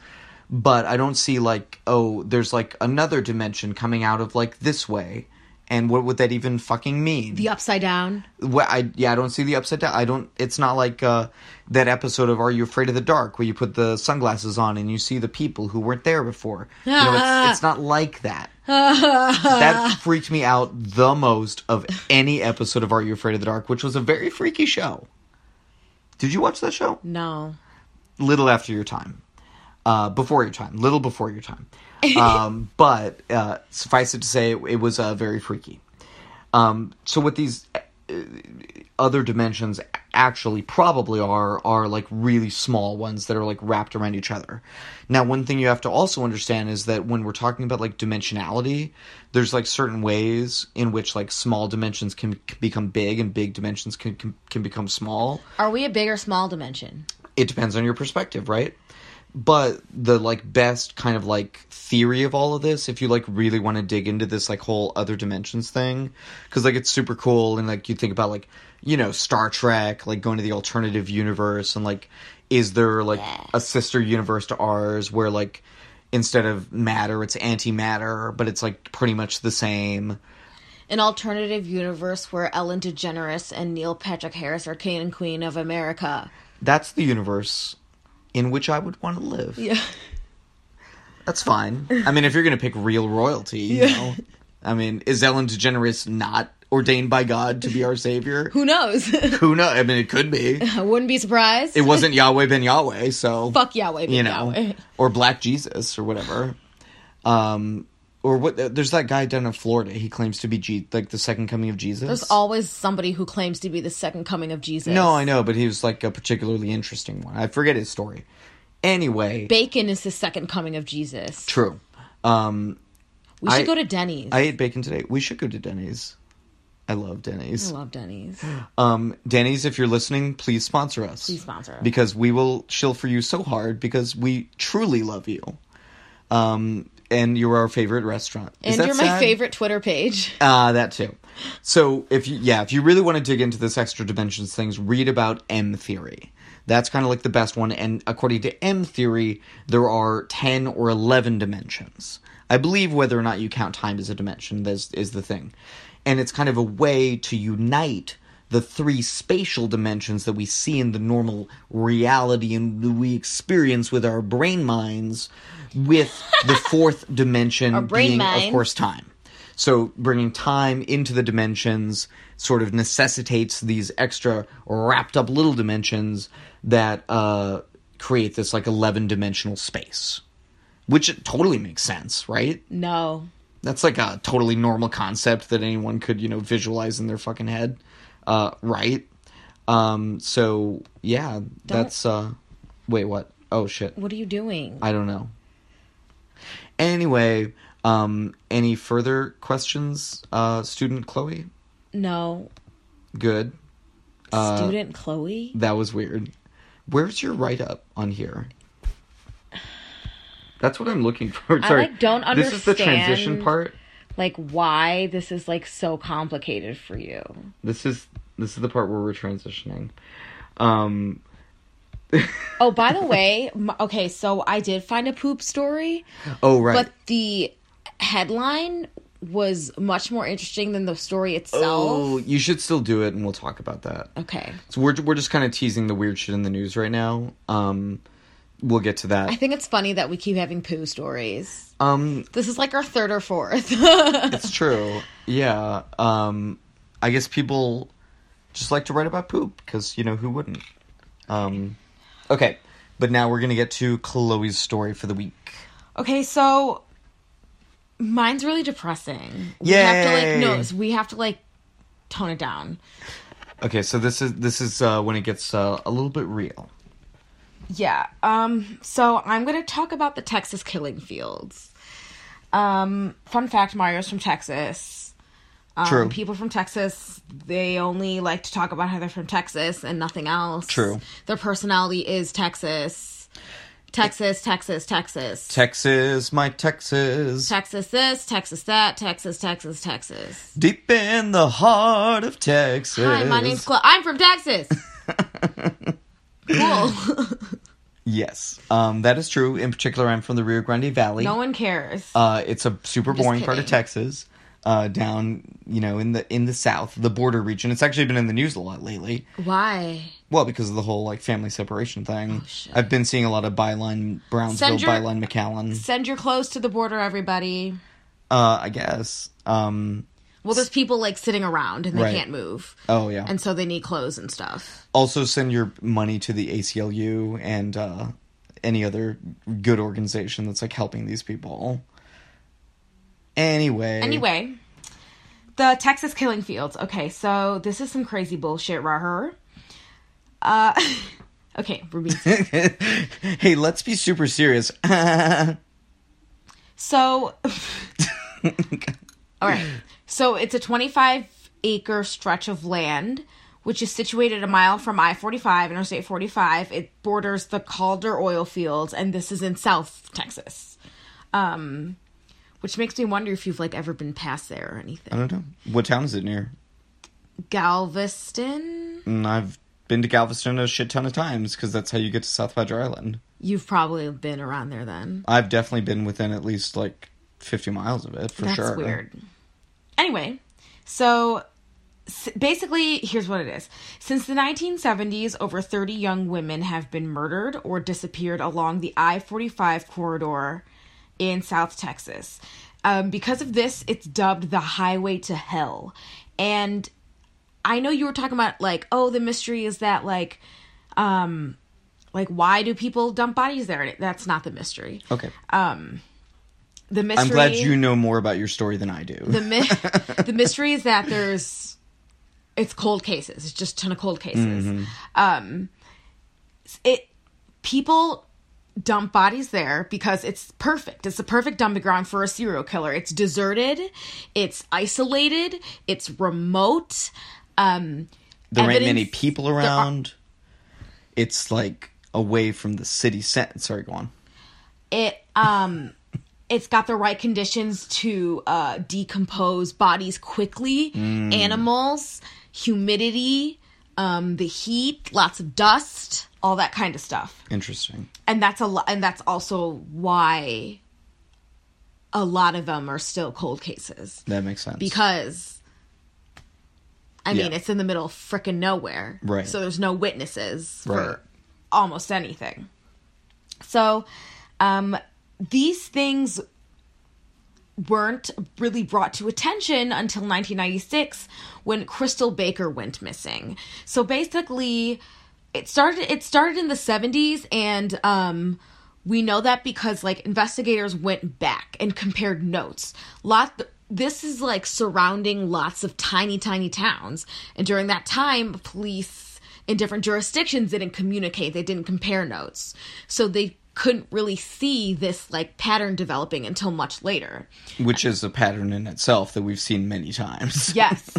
But I don't see like, oh, there's like another dimension coming out of like this way. And what would that even fucking mean?
The Upside Down.
Well, I yeah, I don't see the upside down. I don't. It's not like uh, that episode of Are You Afraid of the Dark where you put the sunglasses on and you see the people who weren't there before. You know, it's, it's not like that. *laughs* that freaked me out the most of any episode of Are You Afraid of the Dark, which was a very freaky show. Did you watch that show?
No.
little after your time, uh, before your time, little before your time. Um, *laughs* but uh, suffice it to say, it, was uh, very freaky. Um, so what these other dimensions actually probably are are like really small ones that are like wrapped around each other. Now, one thing you have to also understand is that when we're talking about like dimensionality, there's like certain ways in which like small dimensions can, can become big and big dimensions can, can can become small.
Are we a big or small dimension?
It depends on your perspective, right? But the like best kind of like theory of all of this, if you like really want to dig into this like whole other dimensions thing, because like it's super cool and like you think about like you know Star Trek, like going to the alternative universe and like is there like a sister universe to ours where like instead of matter it's antimatter, but it's like pretty much the same.
An alternative universe where Ellen DeGeneres and Neil Patrick Harris are king and queen of America.
That's the universe in which I would want to live.
Yeah.
That's fine. I mean, if you're going to pick real royalty, you know. I mean, is Ellen DeGeneres not ordained by God to be our savior? *laughs*
Who knows? *laughs*
Who knows? I mean, it could be.
I *laughs* wouldn't be surprised.
It wasn't Yahweh ben Yahweh, so
Fuck Yahweh, ben
you know,
Yahweh.
or Black Jesus or whatever. Um, or what? There's that guy down in Florida. He claims to be G, like the second coming of Jesus.
There's always somebody who claims to be the second coming of Jesus.
no, I know, but he was like a particularly interesting one. I forget his story. Anyway,
Bacon is the second coming of Jesus.
true. Um,
We should
I-
go to Denny's.
I ate bacon today. We should go to Denny's. I love Denny's.
I love Denny's.
Um, Denny's, if you're listening, please sponsor us.
Please sponsor us.
Because we will chill for you so hard because we truly love you. Um, and you're our favorite restaurant. Is
And
that
you're my favorite Twitter page.
Uh, *laughs* that too. So if you, yeah, if you really want to dig into this extra dimensions things, read about M theory. That's kind of like the best one. And according to M theory, there are 10 or 11 dimensions. I believe whether or not you count time as a dimension is, is the thing. And it's kind of a way to unite the three spatial dimensions that we see in the normal reality and we experience with our brain minds with the *laughs* fourth dimension being, of course, time. So bringing time into the dimensions sort of necessitates these extra wrapped up little dimensions that uh, create this like 11 dimensional space. Which totally makes sense, right?
No.
That's like a totally normal concept that anyone could, you know, visualize in their fucking head. Uh, right? Um, so yeah, that's uh wait, what? Oh shit.
What are you doing?
I don't know. Anyway, um, any further questions, uh, student Chloe?
no.
Good. Uh,
Student Chloe?
That was weird. Where's your write up on here? That's what I'm looking *laughs* for.
I,
Sorry.
like, don't understand.
This is the transition part.
Like why this is like so complicated for you.
This is this is the part where we're transitioning. Um, *laughs*
Oh, by the way, okay, so I did find a poop story,
oh right.
but the headline was much more interesting than the story itself.
oh, you should still do it, and we'll talk about that.
Okay.
So we're we're just kind of teasing the weird shit in the news right now. Um, we'll get to that.
I think it's funny that we keep having poo stories.
um,
This is like our third or fourth. *laughs*
It's true. Yeah. Um, I guess people just like to write about poop because you know who wouldn't. Um, okay, but now we're gonna get to Chloe's story for the week.
okay, so mine's really depressing. Yeah. We have to like no, so we have to like tone it down.
Okay, so this is this is uh, when it gets uh, a little bit real.
Yeah. Um so I'm going to talk about the Texas killing fields. Um fun fact Mario's from Texas. Um,
True.
People from Texas, they only like to talk about how they're from Texas and nothing else.
True.
Their personality is Texas. Texas, Texas, Texas.
Texas, my Texas,
Texas this, Texas that, Texas, Texas, Texas.
deep in the heart of Texas.
Hi, my name's Chloe. I'm from Texas. *laughs* cool. *laughs*
Yes, um, that is true. In particular, I'm from the Rio Grande Valley.
no one cares.
Uh, it's a super boring part of
kidding.
Texas, uh, down you know in the in the south, the border region. It's actually been in the news a lot lately.
Why?
Well, because of the whole like family separation thing.
Oh, shit.
I've been seeing a lot of byline Brownsville,
Send your-
byline McAllen.
Send your clothes to the border, everybody.
Uh, I guess. Um,
Well, there's people like sitting around and they
Right.
can't move.
oh yeah.
And so they need clothes and stuff.
also, send your money to the ACLU and uh, any other good organization that's like helping these people. Anyway.
Anyway, the Texas killing fields. Okay, so this is some crazy bullshit, raher. Uh, *laughs* okay, Ruby. *laughs*
hey, let's be super serious. *laughs*
So, all right. So it's a 25 acre stretch of land, which is situated a mile from I 45, Interstate 45. It borders the Calder oil fields, and this is in South Texas. Um, which makes me wonder if you've like ever been past there or anything.
I don't know. What town is it near?
Galveston.
Mm, I've been to Galveston a shit ton of times because that's how you get to South Padre Island.
You've probably been around there then.
I've definitely been within at least like 50 miles of it for
That's
sure.
weird. Anyway, so basically, here's what it is. Since the 1970s, over 30 young women have been murdered or disappeared along the I 45 corridor in South Texas. Um, because of this, it's dubbed the Highway to Hell. And I know you were talking about, like, oh, the mystery is that, like, um, like why do people dump bodies there? That's not the mystery.
Okay.
The mystery.
I'm glad you know more about your story than I do.
the mi- *laughs* the mystery is that there's it's cold cases. It's just a ton of cold cases. Um, it people dump bodies there because it's perfect. It's the perfect dumping ground for a serial killer. It's deserted. It's isolated. It's remote. Um,
there ain't many people
are-
around. It's like away from the city center. Sorry, go on.
it um it's got the right conditions to uh decompose bodies quickly animals humidity um the heat lots of dust all that kind of stuff
Interesting.
and that's a lot and that's also why a lot of them are still cold cases
That makes sense.
because I mean it's in the middle of frickin' nowhere.
Right.
So there's no witnesses
Right.
for almost anything. So um these things weren't really brought to attention until 1996 when Krystal Baker went missing. So basically it started it started in the 70s and um we know that because like investigators went back and compared notes. Lot this is like surrounding lots of tiny tiny towns and during that time police in different jurisdictions didn't communicate. They didn't compare notes. So they couldn't really see this like pattern developing until much later.
Which is a pattern in itself that we've seen many times. *laughs*
Yes.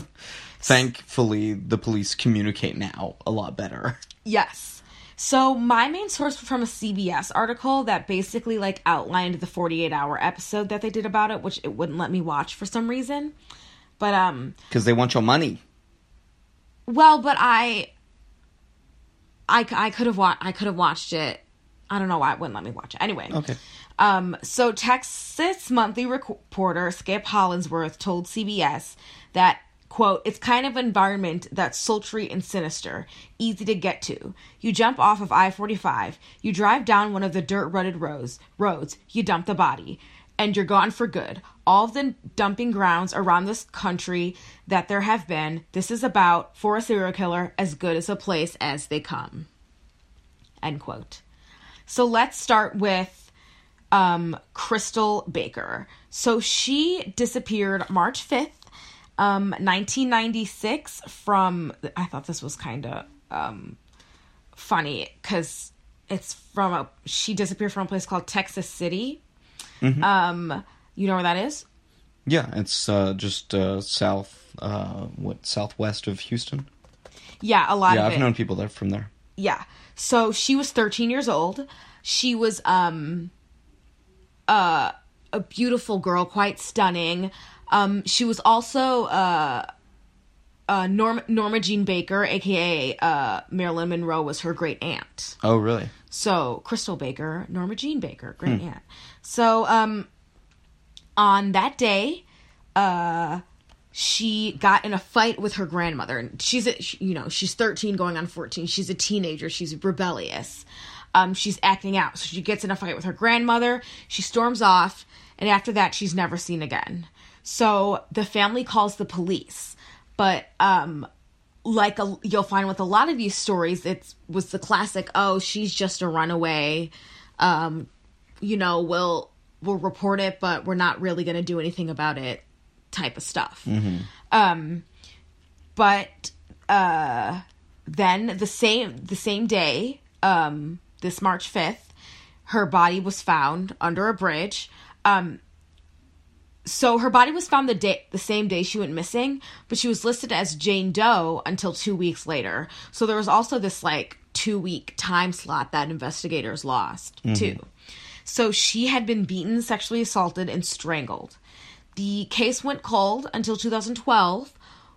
Thankfully, the police communicate now a lot better.
Yes. So my main source was from a CBS article that basically like outlined the 48 hour episode that they did about it, which it wouldn't let me watch for some reason. But um
Because they want your money.
well, but I I, I could have wa- I could have watched it. I don't know why it wouldn't let me watch it. Anyway.
Okay.
Um, so Texas Monthly reporter Skip Hollandsworth told CBS that quote it's kind of an environment that's sultry and sinister easy to get to you jump off of i-45 you drive down one of the dirt rutted roads roads you dump the body and you're gone for good all of the dumping grounds around this country that there have been this is about for a serial killer as good as a place as they come end quote so let's start with um, Krystal Baker. So she disappeared March 5th, um, 1996 from, I thought this was kind of um, funny because it's from a, she disappeared from a place called Texas City. Um, you know where that is?
Yeah, it's uh, just uh, south, uh, what, southwest of Houston.
Yeah, a lot
Yeah, I've
it.
known people that from there.
yeah so she was 13 years old she was um uh a beautiful girl quite stunning um she was also uh uh Norma, Norma Jean Baker aka uh Marilyn Monroe was her great aunt
Oh, really?
so Krystal Baker, Norma Jean Baker, great aunt. So um on that day, uh she got in a fight with her grandmother and she's a, you know, she's 13 going on 14. She's a teenager, she's rebellious. Um she's acting out. So she gets in a fight with her grandmother. She storms off and after that she's never seen again. So the family calls the police. But um like a, you'll find with a lot of these stories it was the classic oh she's just a runaway um you know we'll we'll report it but we're not really going to do anything about it type of stuff Um, but uh, then the same the same day, um, this March fifth, her body was found under a bridge. Um, so her body was found the day the same day she went missing, but she was listed as Jane Doe until two weeks later. So there was also this like two week time slot that investigators lost too. So she had been beaten, sexually assaulted, and strangled. The case went cold until 2012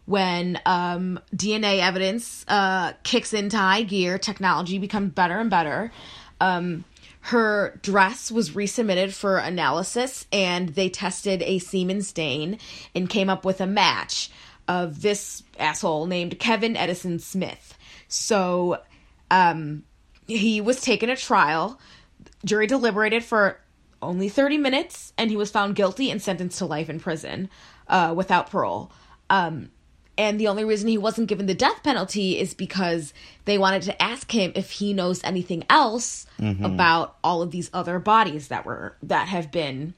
when um, DNA evidence uh, kicks into high gear, technology becomes better and better. Um, her dress was resubmitted for analysis, and they tested a semen stain and came up with a match of this asshole named Kevin Edison Smith. So um, he was taken to trial. Jury deliberated for only 30 minutes, and he was found guilty and sentenced to life in prison uh, without parole. Um, and the only reason he wasn't given the death penalty is because they wanted to ask him if he knows anything else about all of these other bodies that were that have been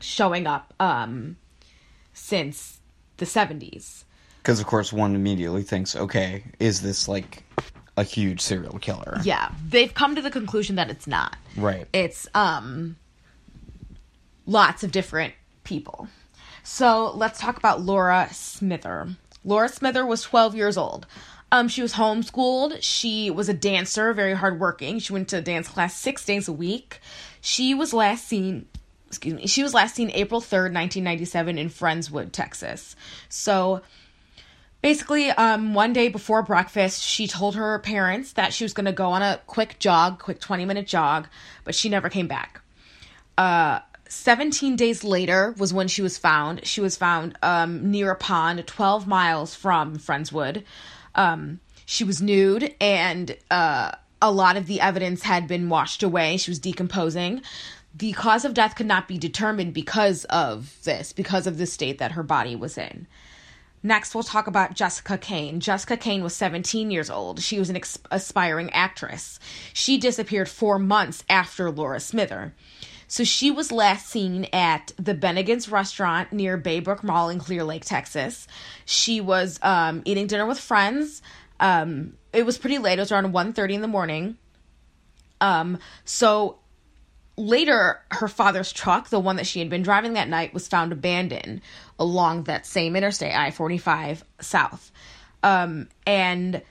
showing up um, since the 70s.
Because of course one immediately thinks, okay, is this like a huge serial killer?
Yeah, they've come to the conclusion that it's not.
Right.
It's um lots of different people. So let's talk about Laura Smither. Laura Smither was 12 years old. Um, she was homeschooled. She was a dancer, very hardworking. She went to dance class six days a week. She was last seen, excuse me, she was last seen April 3rd, 1997 in Friendswood, Texas. So basically um, one day before breakfast she told her parents that she was going to go on a quick jog quick 20 minute jog but she never came back. Uh, 17 days later was when she was found. She was found um, near a pond 12 miles from friendswood. Um, she was nude and uh, a lot of the evidence had been washed away. She was decomposing. The cause of death could not be determined because of this because of the state that her body was in Next, we'll talk about Jessica Cain. Jessica Cain was 17 years old. She was an ex- aspiring actress. She disappeared four months after Laura Smither. So she was last seen at the Bennigan's restaurant near Baybrook Mall in Clear Lake, Texas. She was um, eating dinner with friends. Um, it was pretty late. It was around 1.30 in the morning. Um, so later her father's truck the one that she had been driving that night was found abandoned along that same interstate i-45 south. Um, and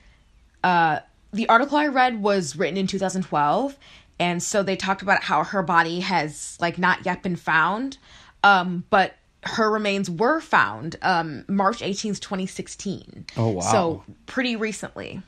uh, the article i read was written in 2012 and so they talked about how her body has like not yet been found um, but her remains were found um, march 18th 2016
Oh, wow.
so pretty recently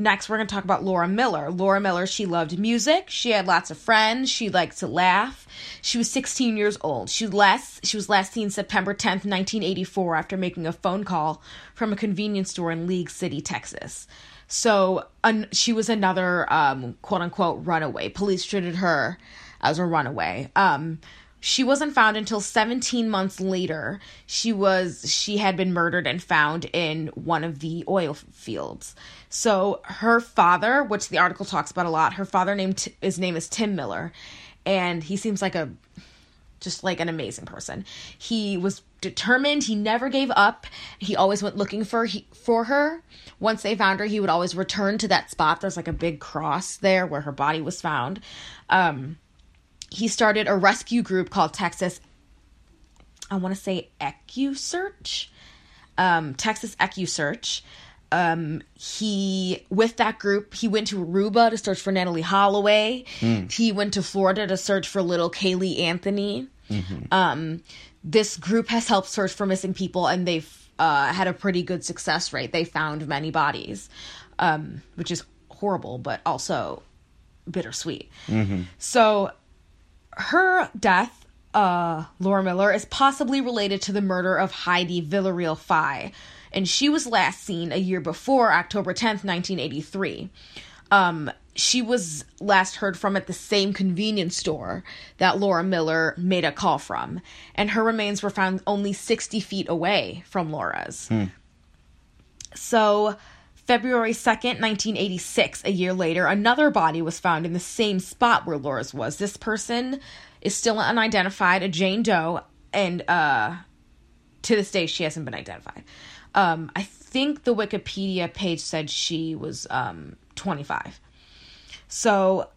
Next, we're going to talk about Laura Miller. Laura Miller, she loved music. She had lots of friends. She liked to laugh. She was 16 years old. She last she was last seen September 10th, 1984 after making a phone call from a convenience store in League City, Texas. So, she was another um, quote unquote runaway. Police treated her as a runaway. Um, she wasn't found until 17 months later. She was she had been murdered and found in one of the oil fields. So her father, which the article talks about a lot, her father named his name is Tim Miller, and he seems like a just like an amazing person. He was determined. He never gave up. He always went looking for he, for her. Once they found her, he would always return to that spot. There's like a big cross there where her body was found. Um, he started a rescue group called Texas. I want to say EquuSearch, um, Texas EquuSearch. Um, he with that group, he went to Aruba to search for Natalee Holloway. He went to Florida to search for little Caylee Anthony. Um, this group has helped search for missing people, and they've uh, had a pretty good success rate. They found many bodies, um, which is horrible, but also bittersweet. So her death, uh, Laura Miller, is possibly related to the murder of Heidi Villarreal Fye, and she was last seen a year before October 10th, 1983. Um, she was last heard from at the same convenience store that Laura Miller made a call from, and her remains were found only 60 feet away from Laura's. So, February 2nd, 1986, a year later, another body was found in the same spot where Laura's was. This person is still unidentified, a Jane Doe, and uh to this day, she hasn't been identified. Um, I think the Wikipedia page said she was um, 25. So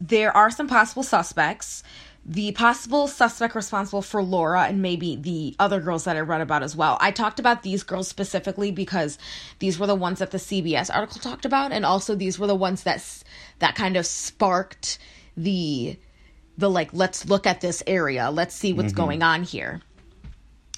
there are some possible suspects. The possible suspect responsible for Laura and maybe the other girls that I read about as well. I talked about these girls specifically because these were the ones that the CBS article talked about, and also these were the ones that that kind of sparked the the like let's look at this area, let's see what's mm-hmm. going on here.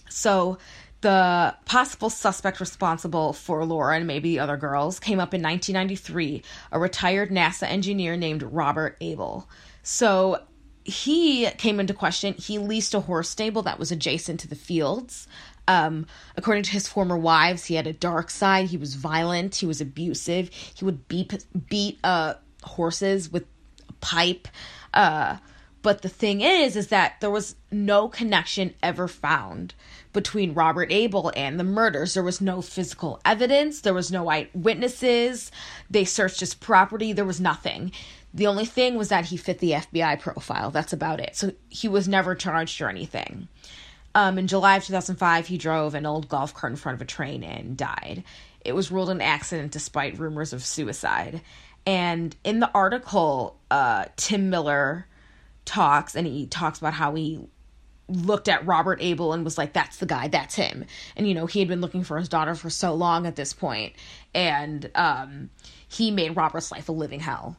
So the possible suspect responsible for Laura and maybe the other girls came up in 1993, a retired NASA engineer named Robert Abel. So he came into question. He leased a horse stable that was adjacent to the fields. Um, according to his former wives, he had a dark side. He was violent. He was abusive. He would beat beat uh, horses with a pipe. Uh, but the thing is, is that there was no connection ever found between Robert Abel and the murders. There was no physical evidence. There was no eyewitnesses. They searched his property. There was nothing. The only thing was that he fit the FBI profile. That's about it. So he was never charged or anything. Um, in July of 2005, he drove an old golf cart in front of a train and died. It was ruled an accident despite rumors of suicide. And in the article, uh, Tim Miller talks and he talks about how he looked at Robert Abel and was like, that's the guy, that's him. And, you know, he had been looking for his daughter for so long at this point, And um, he made Robert's life a living hell.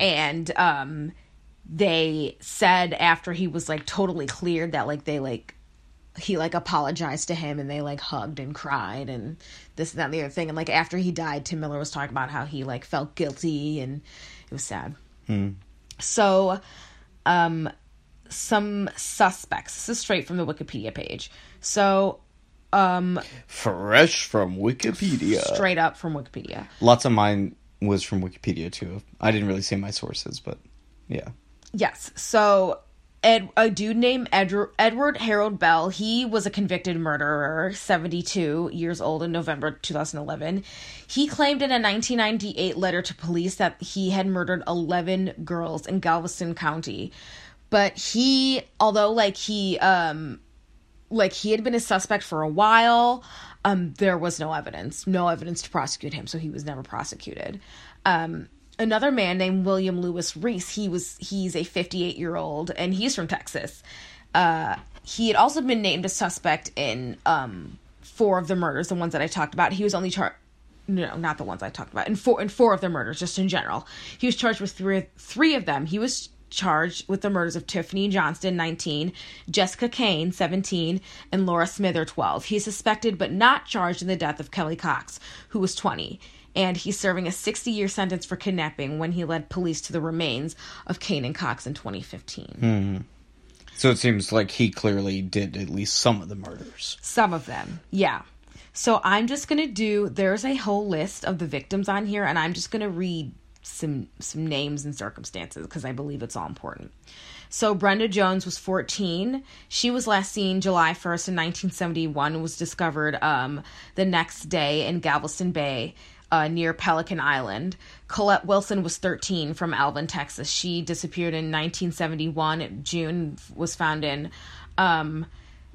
And um, they said after he was like totally cleared that like they like he like apologized to him and they like hugged and cried and this and that and the other thing. And like after he died tim miller was talking about how he like felt guilty and it was sad. So um some suspects this is straight from the wikipedia page. So um
Fresh from Wikipedia.
straight up from wikipedia.
Lots of mine was from Wikipedia too. I didn't really say my sources, but yeah.
Yes. So Ed, a dude named Edward, Harold Bell, he was a convicted murderer, 72 years old in November 2011. He claimed in a 1998 letter to police that he had murdered 11 girls in Galveston County. But he, although like he um like he had been a suspect for a while um there was no evidence no evidence to prosecute him so he was never prosecuted um another man named william lewis reece he was he's a 58 year old and he's from texas uh he had also been named a suspect in um four of the murders the ones that i talked about he was only charged no, not the ones I talked about. In four, in four of the murders, just in general, he was charged with three. Three of them, he was charged with the murders of Tiffany Johnston, 19, Jessica Cain, 17, and Laura Smither, 12. He's suspected but not charged in the death of Kelly Cox, who was 20. And he's serving a 60 year sentence for kidnapping when he led police to the remains of Cain and Cox in 2015. Hmm.
So it seems like he clearly did at least some of the murders.
Some of them, yeah. So I'm just gonna do. There's a whole list of the victims on here, and I'm just gonna read some some names and circumstances because I believe it's all important. So Brenda Jones was 14. She was last seen July 1st in 1971. Was discovered um, the next day in Galveston Bay. Uh, near Pelican Island. Colette Wilson was 13 from Alvin, Texas. She disappeared in 1971. June was found in um,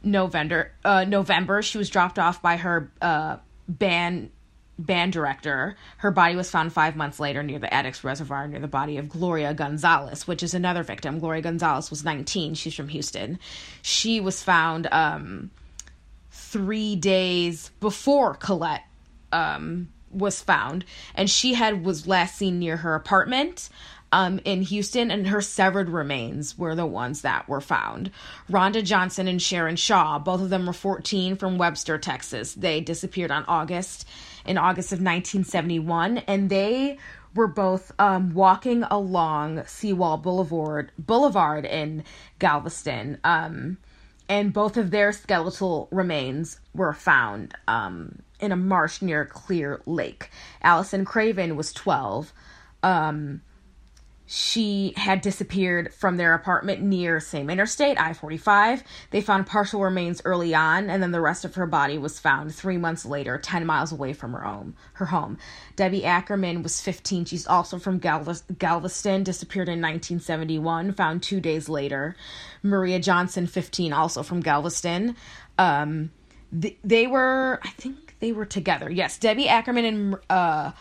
November. Uh, November, she was dropped off by her uh, band band director. Her body was found five months later near the Addicks Reservoir, near the body of Gloria Gonzalez, which is another victim. Gloria Gonzalez was 19. She's from Houston. She was found um, three days before Colette um, was found, and she had was last seen near her apartment um, in Houston, and her severed remains were the ones that were found. Rhonda Johnson and Sharon Shaw, both of them were 14 from Webster, Texas. They disappeared on August in August of 1971, and they were both um, walking along Seawall Boulevard Boulevard in Galveston. Um, and both of their skeletal remains were found um, in a marsh near Clear Lake. Allison Craven was 12. Um, she had disappeared from their apartment near same interstate i-45 they found partial remains early on and then the rest of her body was found three months later 10 miles away from her home her home. Debbie ackerman was 15 she's also from Galves- galveston disappeared in 1971 found two days later. Maria johnson 15 also from galveston. Um, th- they were i think they were together. Yes debbie ackerman and uh,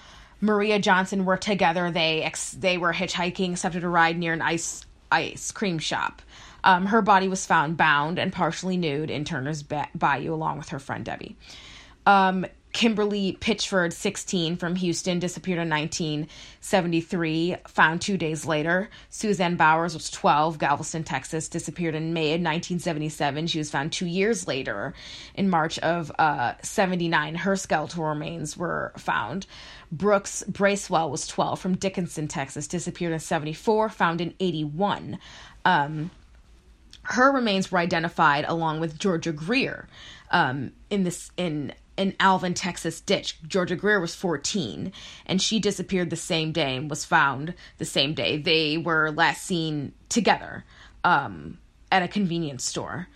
Maria Johnson were together. They ex- they were hitchhiking, accepted a ride near an ice ice cream shop. Um, her body was found bound and partially nude in Turner's ba- Bayou, along with her friend Debbie. Um, Kimberly Pitchford, 16, from Houston, disappeared in 1973, found two days later. Suzanne Bowers was 12, Galveston, Texas, disappeared in May of 1977. She was found two years later. In March of uh, 79, her skeletal remains were found. Brooks Bracewell was 12, from Dickinson, Texas, disappeared in 74, found in 81. Um, her remains were identified along with Georgia Greer um, in this in an Alvin, Texas ditch. Georgia Greer was 14, and she disappeared the same day and was found the same day. They were last seen together um, at a convenience store.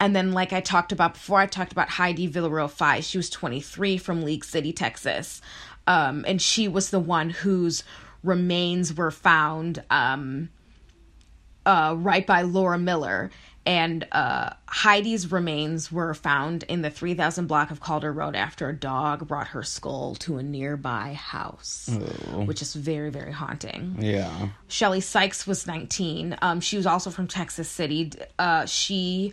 And then, like I talked about before, I talked about Heidi Villarreal Fye. She was 23 from League City, Texas. Um, and she was the one whose remains were found um, uh, right by Laura Miller. And uh, Heidi's remains were found in the 3000 block of Calder Road after a dog brought her skull to a nearby house, which is very, very haunting.
Yeah.
Shelley Sikes was 19. Um, she was also from Texas City. Uh, she,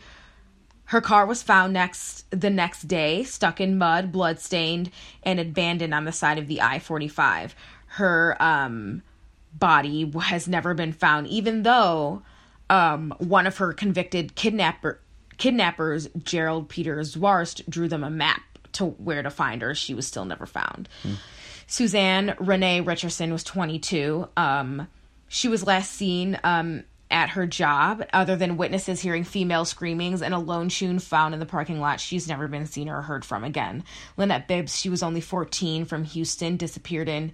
her car was found next the next day, stuck in mud, bloodstained, and abandoned on the side of the I-45. Her um, body has never been found, even though um, one of her convicted kidnapper kidnappers, Gerald Peter Zwarst, drew them a map to where to find her. She was still never found. Suzanne Renee Richardson was 22. Um, she was last seen um, at her job. Other than witnesses hearing female screamings and a lone shoe found in the parking lot, she's never been seen or heard from again. Lynette Bibbs, she was only 14 from Houston, disappeared in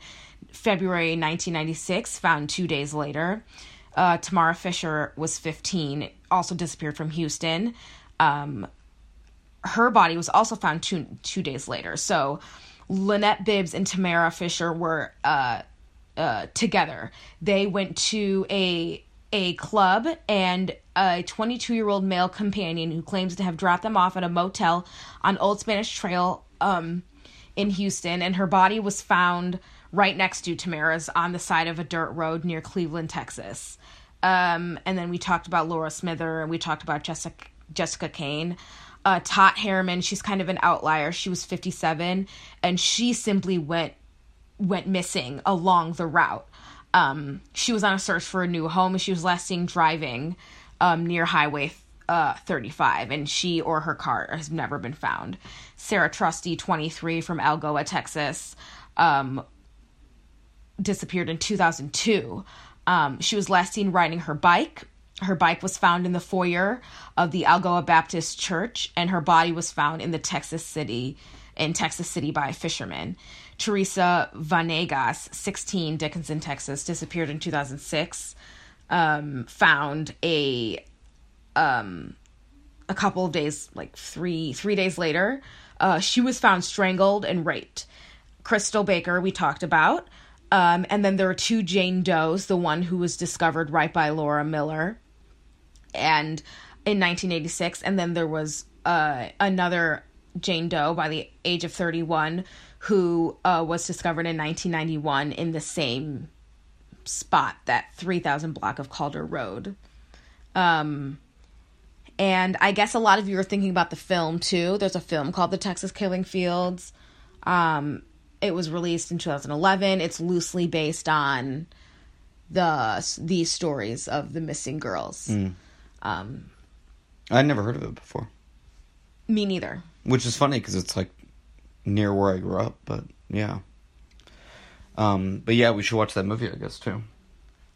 February 1996, found two days later. Uh, Tamara Fisher was 15, also disappeared from Houston. Um, her body was also found two two days later. So Lynette Bibbs and Tamara Fisher were uh, uh, together. They went to a a club and a 22 year old male companion who claims to have dropped them off at a motel on Old Spanish Trail um, in Houston, and her body was found right next to Tamara's on the side of a dirt road near Cleveland, Texas. Um, and then we talked about Laura Smither and we talked about Jessica Jessica Cain. Uh, Tot Harriman, she's kind of an outlier. She was 57, and she simply went went missing along the route. Um, she was on a search for a new home. She was last seen driving um, near Highway uh, 35, and she or her car has never been found. Sarah Trusty, 23, from Algoa, Texas, um, disappeared in 2002. Um, she was last seen riding her bike. Her bike was found in the foyer of the Algoa Baptist Church, and her body was found in the Texas City, in Texas City by a fisherman. Teresa Vanegas, 16, Dickinson, Texas, disappeared in 2006. Um, found a um, a couple of days, like three three days later, uh, she was found strangled and raped. Krystal Baker, we talked about. Um, and then there are two Jane Does, the one who was discovered right by Laura Miller and in 1986 and then there was uh, another Jane Doe by the age of 31 who uh, was discovered in 1991 in the same spot that 3000 block of Calder Road. Um and I guess a lot of you are thinking about the film too. There's a film called The Texas Killing Fields. Um it was released in 2011. It's loosely based on the these stories of the missing girls. Um,
I'd never heard of it before.
me neither.
Which is funny because it's like near where I grew up, but yeah. Um, but yeah, we should watch that movie, I guess, too.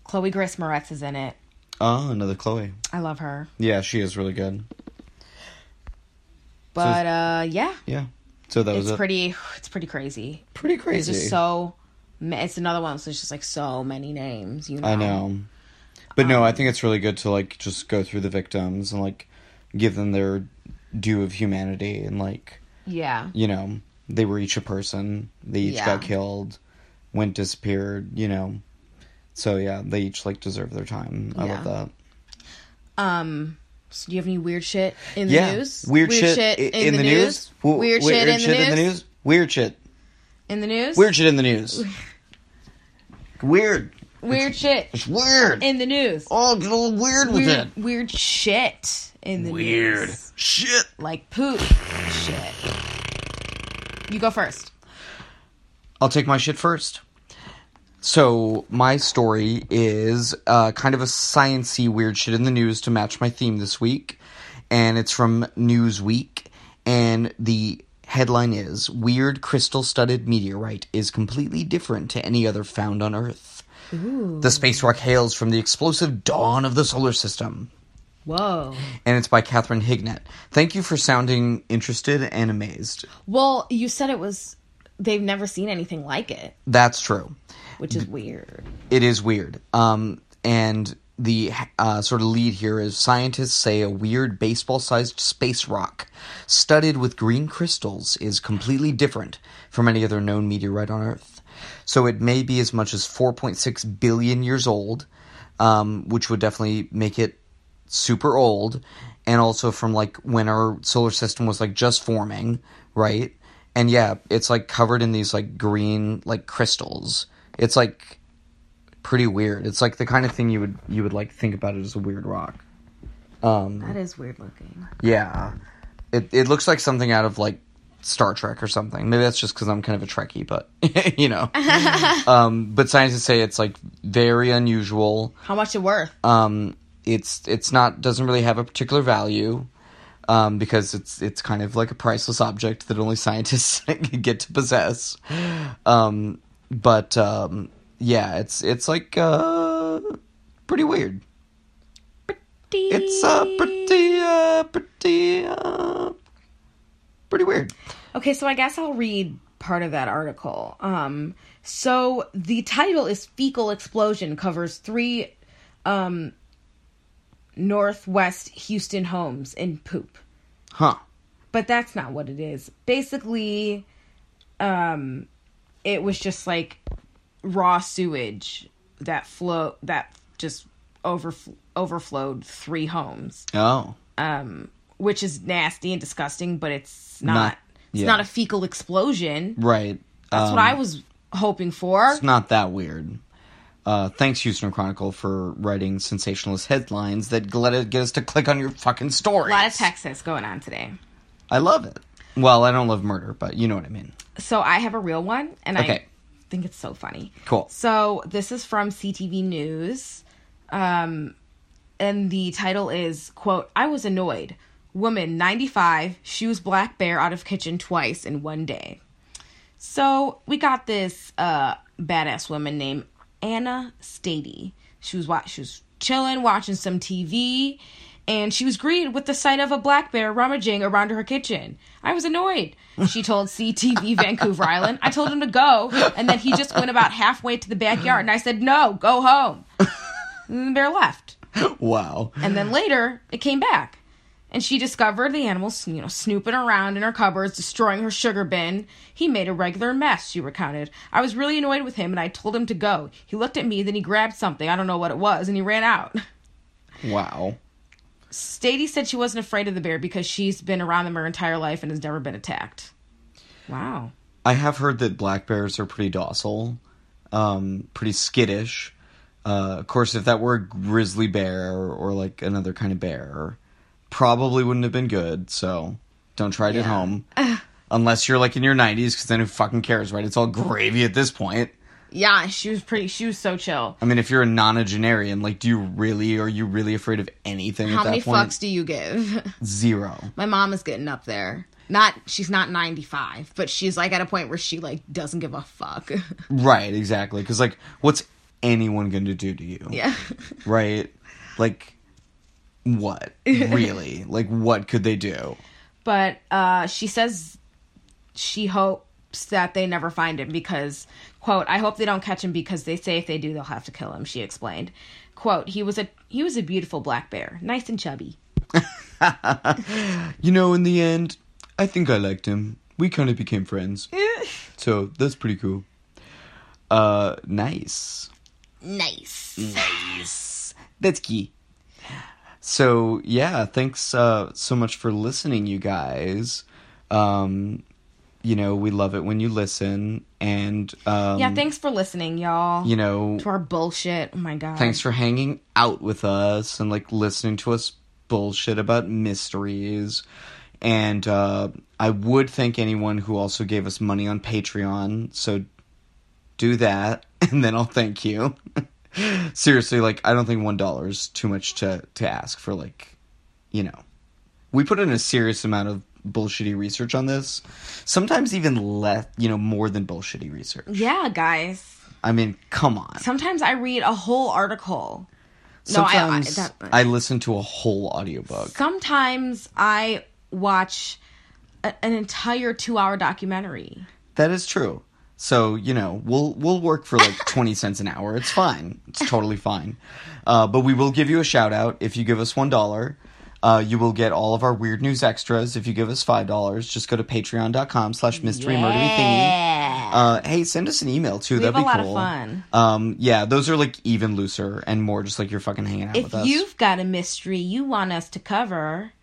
Chloe Grace Moretz is in it.
Oh, another Chloe.
I love her.
Yeah, she is really good.
But uh yeah,
Yeah. So that was
it's
it.
pretty it's pretty crazy.
pretty crazy.
It's just so It's another one. So it's just like so many names. You know.
I know. But no, I think it's really good to like just go through the victims and like give them their due of humanity and like
Yeah.
you know they were each a person. They each
Yeah.
got killed, went disappeared. You know, so yeah, they each like deserve their time. I love that.
Um. So do you have any weird shit in the
yeah,
news?
weird, weird shit, i-
in, the, news.
W-
Weird, shit, in, the news?
Weird shit.
In the news.
Weird shit in the news. Weird.
Weird shit
It's weird.
in the news.
oh, get a little weird with
weird,
it.
weird shit in the
Weird
news.
Weird shit.
Like poop shit. You go first.
I'll take my shit first. So my story is uh, kind of a sciency weird shit in the news to match my theme this week, and it's from Newsweek, and the headline is "Weird crystal-studded meteorite is completely different to any other found on Earth." Ooh. The space rock hails from the explosive dawn of the solar system,
Whoa.
and it's by Katherine Hignett. Thank you for sounding interested and amazed.
Well, you said it was. They've never seen anything like it,
That's true.
which is weird.
It is weird. Um, and the uh, sort of lead here is scientists say a weird baseball sized space rock studded with green crystals is completely different from any other known meteorite on Earth. So it may be as much as 4.6 billion years old, um, which would definitely make it super old. And also from like when our solar system was like just forming, right? And yeah, it's like covered in these like green like crystals. It's like pretty weird. It's like the kind of thing you would you would like think about it as a weird rock. Um,
That is weird looking.
yeah, it it looks like something out of like Star Trek or something. Maybe that's just because I'm kind of a Trekkie, but *laughs* you know. *laughs* um, but scientists say it's like very unusual.
How much it worth?
Um, it's it's not doesn't really have a particular value. Um, because it's it's kind of like a priceless object that only scientists *laughs* get to possess. Um, but um, yeah, it's it's like uh, pretty weird. Pretty. It's uh, pretty uh, pretty uh, pretty weird.
Okay, so I guess I'll read part of that article. Um, so the title is "Fecal Explosion," covers three um, Northwest Houston homes in poop,
Huh?
but that's not what it is. Basically, um, it was just like raw sewage that flow that just over overflowed three homes
Oh,
which is nasty and disgusting, but it's not.
Not-
it's
yeah.
not a fecal explosion.
right.
That's
Um,
what I was hoping for.
It's not that weird. Uh, thanks, Houston Chronicle, for writing sensationalist headlines that let it get us to click on your fucking story.
A lot of Texas going on today.
I love it. Well, I don't love murder, but you know what I mean.
So I have a real one, and I think it's so funny.
Cool.
So this is from CTV News, um, and the title is "quote I was annoyed." Woman, 95, shoos black bear out of kitchen twice in one day. So we got this uh, badass woman named Anna Stady. She was wa- she was chilling, watching some TV, and she was greeted with the sight of a black bear rummaging around her kitchen. I was annoyed. She told CTV *laughs* Vancouver Island. I told him to go, and then he just went about halfway to the backyard, and I said, "No, go home." And the bear left. *laughs*
Wow.
And then later, it came back. And she discovered the animals, you know, snooping around in her cupboards, destroying her sugar bin. He made a regular mess, she recounted. I was really annoyed with him and I told him to go. He looked at me, then he grabbed something, I don't know what it was, and he ran out. *laughs*
Wow.
Stady said she wasn't afraid of the bear because she's been around them her entire life and has never been attacked. Wow.
I have heard that black bears are pretty docile, um, pretty skittish. Uh, of course, if that were a grizzly bear or, or like another kind of bear, probably wouldn't have been good. So don't try it at home, *sighs* unless you're like in your 90s, because then who fucking cares, right? It's all gravy at this point.
Yeah, she was pretty, she was so chill.
I mean, if you're a nonagenarian, like, do you really are you really afraid of anything
How
at that
many
point?
fucks do you give? *laughs*
Zero.
My mom is getting up there. Not, she's not 95, but she's like at a point where she like doesn't give a fuck. *laughs*
Right, exactly. Because like, what's anyone going to do to you?
yeah.
right? Like, what? Really? *laughs* like, what could they do?
but uh, she says she hopes that they never find him because Quote, I hope they don't catch him because they say if they do, they'll have to kill him, she explained. Quote, he was a he was a beautiful black bear, nice and chubby. *laughs*
You know, in the end, I think I liked him. We kind of became friends. *laughs* so that's pretty cool. Uh, nice.
Nice.
Nice. That's key. So yeah, thanks uh, so much for listening, you guys. Um, you know, we love it when you listen, and um,
Yeah, thanks for listening, y'all.
You know,
to our bullshit. Oh my god.
thanks for hanging out with us and like listening to us bullshit about mysteries. And uh, I would thank anyone who also gave us money on Patreon. So do that, *laughs* and then I'll thank you. *laughs* Seriously, like I don't think one dollar is too much to to ask for. Like, you know, we put in a serious amount of bullshitty research on this. Sometimes even less, you know, more than bullshitty research.
Yeah, guys.
I mean, come on.
Sometimes I read a whole article. No, I, I,
Sometimes
that,
I listen to a whole audiobook.
sometimes I watch a, an entire two-hour documentary.
That is true. So you know, we'll we'll work for like *laughs* twenty cents an hour. It's fine. It's totally fine. Uh, but we will give you a shout out if you give us one dollar. Uh, you will get all of our weird news extras if you give us five dollars. Just go to patreon.com slash mystery murdery thingy. Uh, hey, send us an email too.
We
That'd
have
be
a lot of
cool.
fun.
Um, yeah, those are like even looser and more just like you're fucking hanging out
If
with us.
you've got a mystery you want us to cover,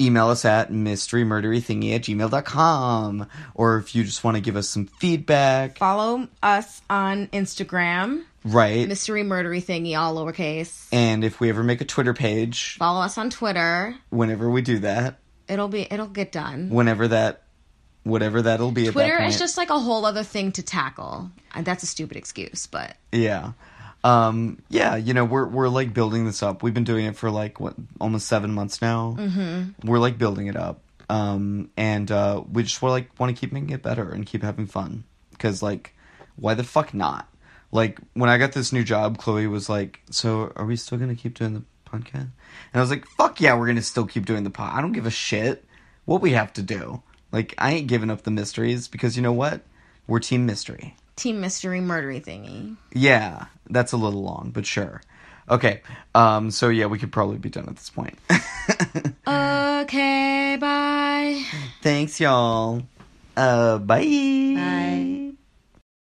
email us at mysterymurderythingy at gmail.com. Or if you just want to give us some feedback,
follow us on Instagram,
right?
mystery murdery thingy, all lowercase.
And if we ever make a Twitter page,
Follow us on Twitter.
whenever we do that,
It'll be it'll get done.
whenever that, whatever that'll be that
Twitter is just like a whole other thing to tackle. And that's a stupid excuse, but
yeah. Um, yeah, you know, we're we're like building this up. We've been doing it for like what almost seven months now. Mm-hmm. We're like building it up, um, and uh, we just want like want to keep making it better and keep having fun. Because like, why the fuck not? Like when I got this new job, Chloe was like, "So are we still gonna keep doing the podcast?" And I was like, "Fuck yeah, we're gonna still keep doing the pod. I don't give a shit what we have to do. Like I ain't giving up the mysteries because you know what? We're team mystery."
Team mystery murdery thingy.
Yeah, that's a little long, but sure. Okay, um, so yeah, we could probably be done at this point. *laughs*
Okay, bye.
Thanks, y'all. Uh, bye.
Bye.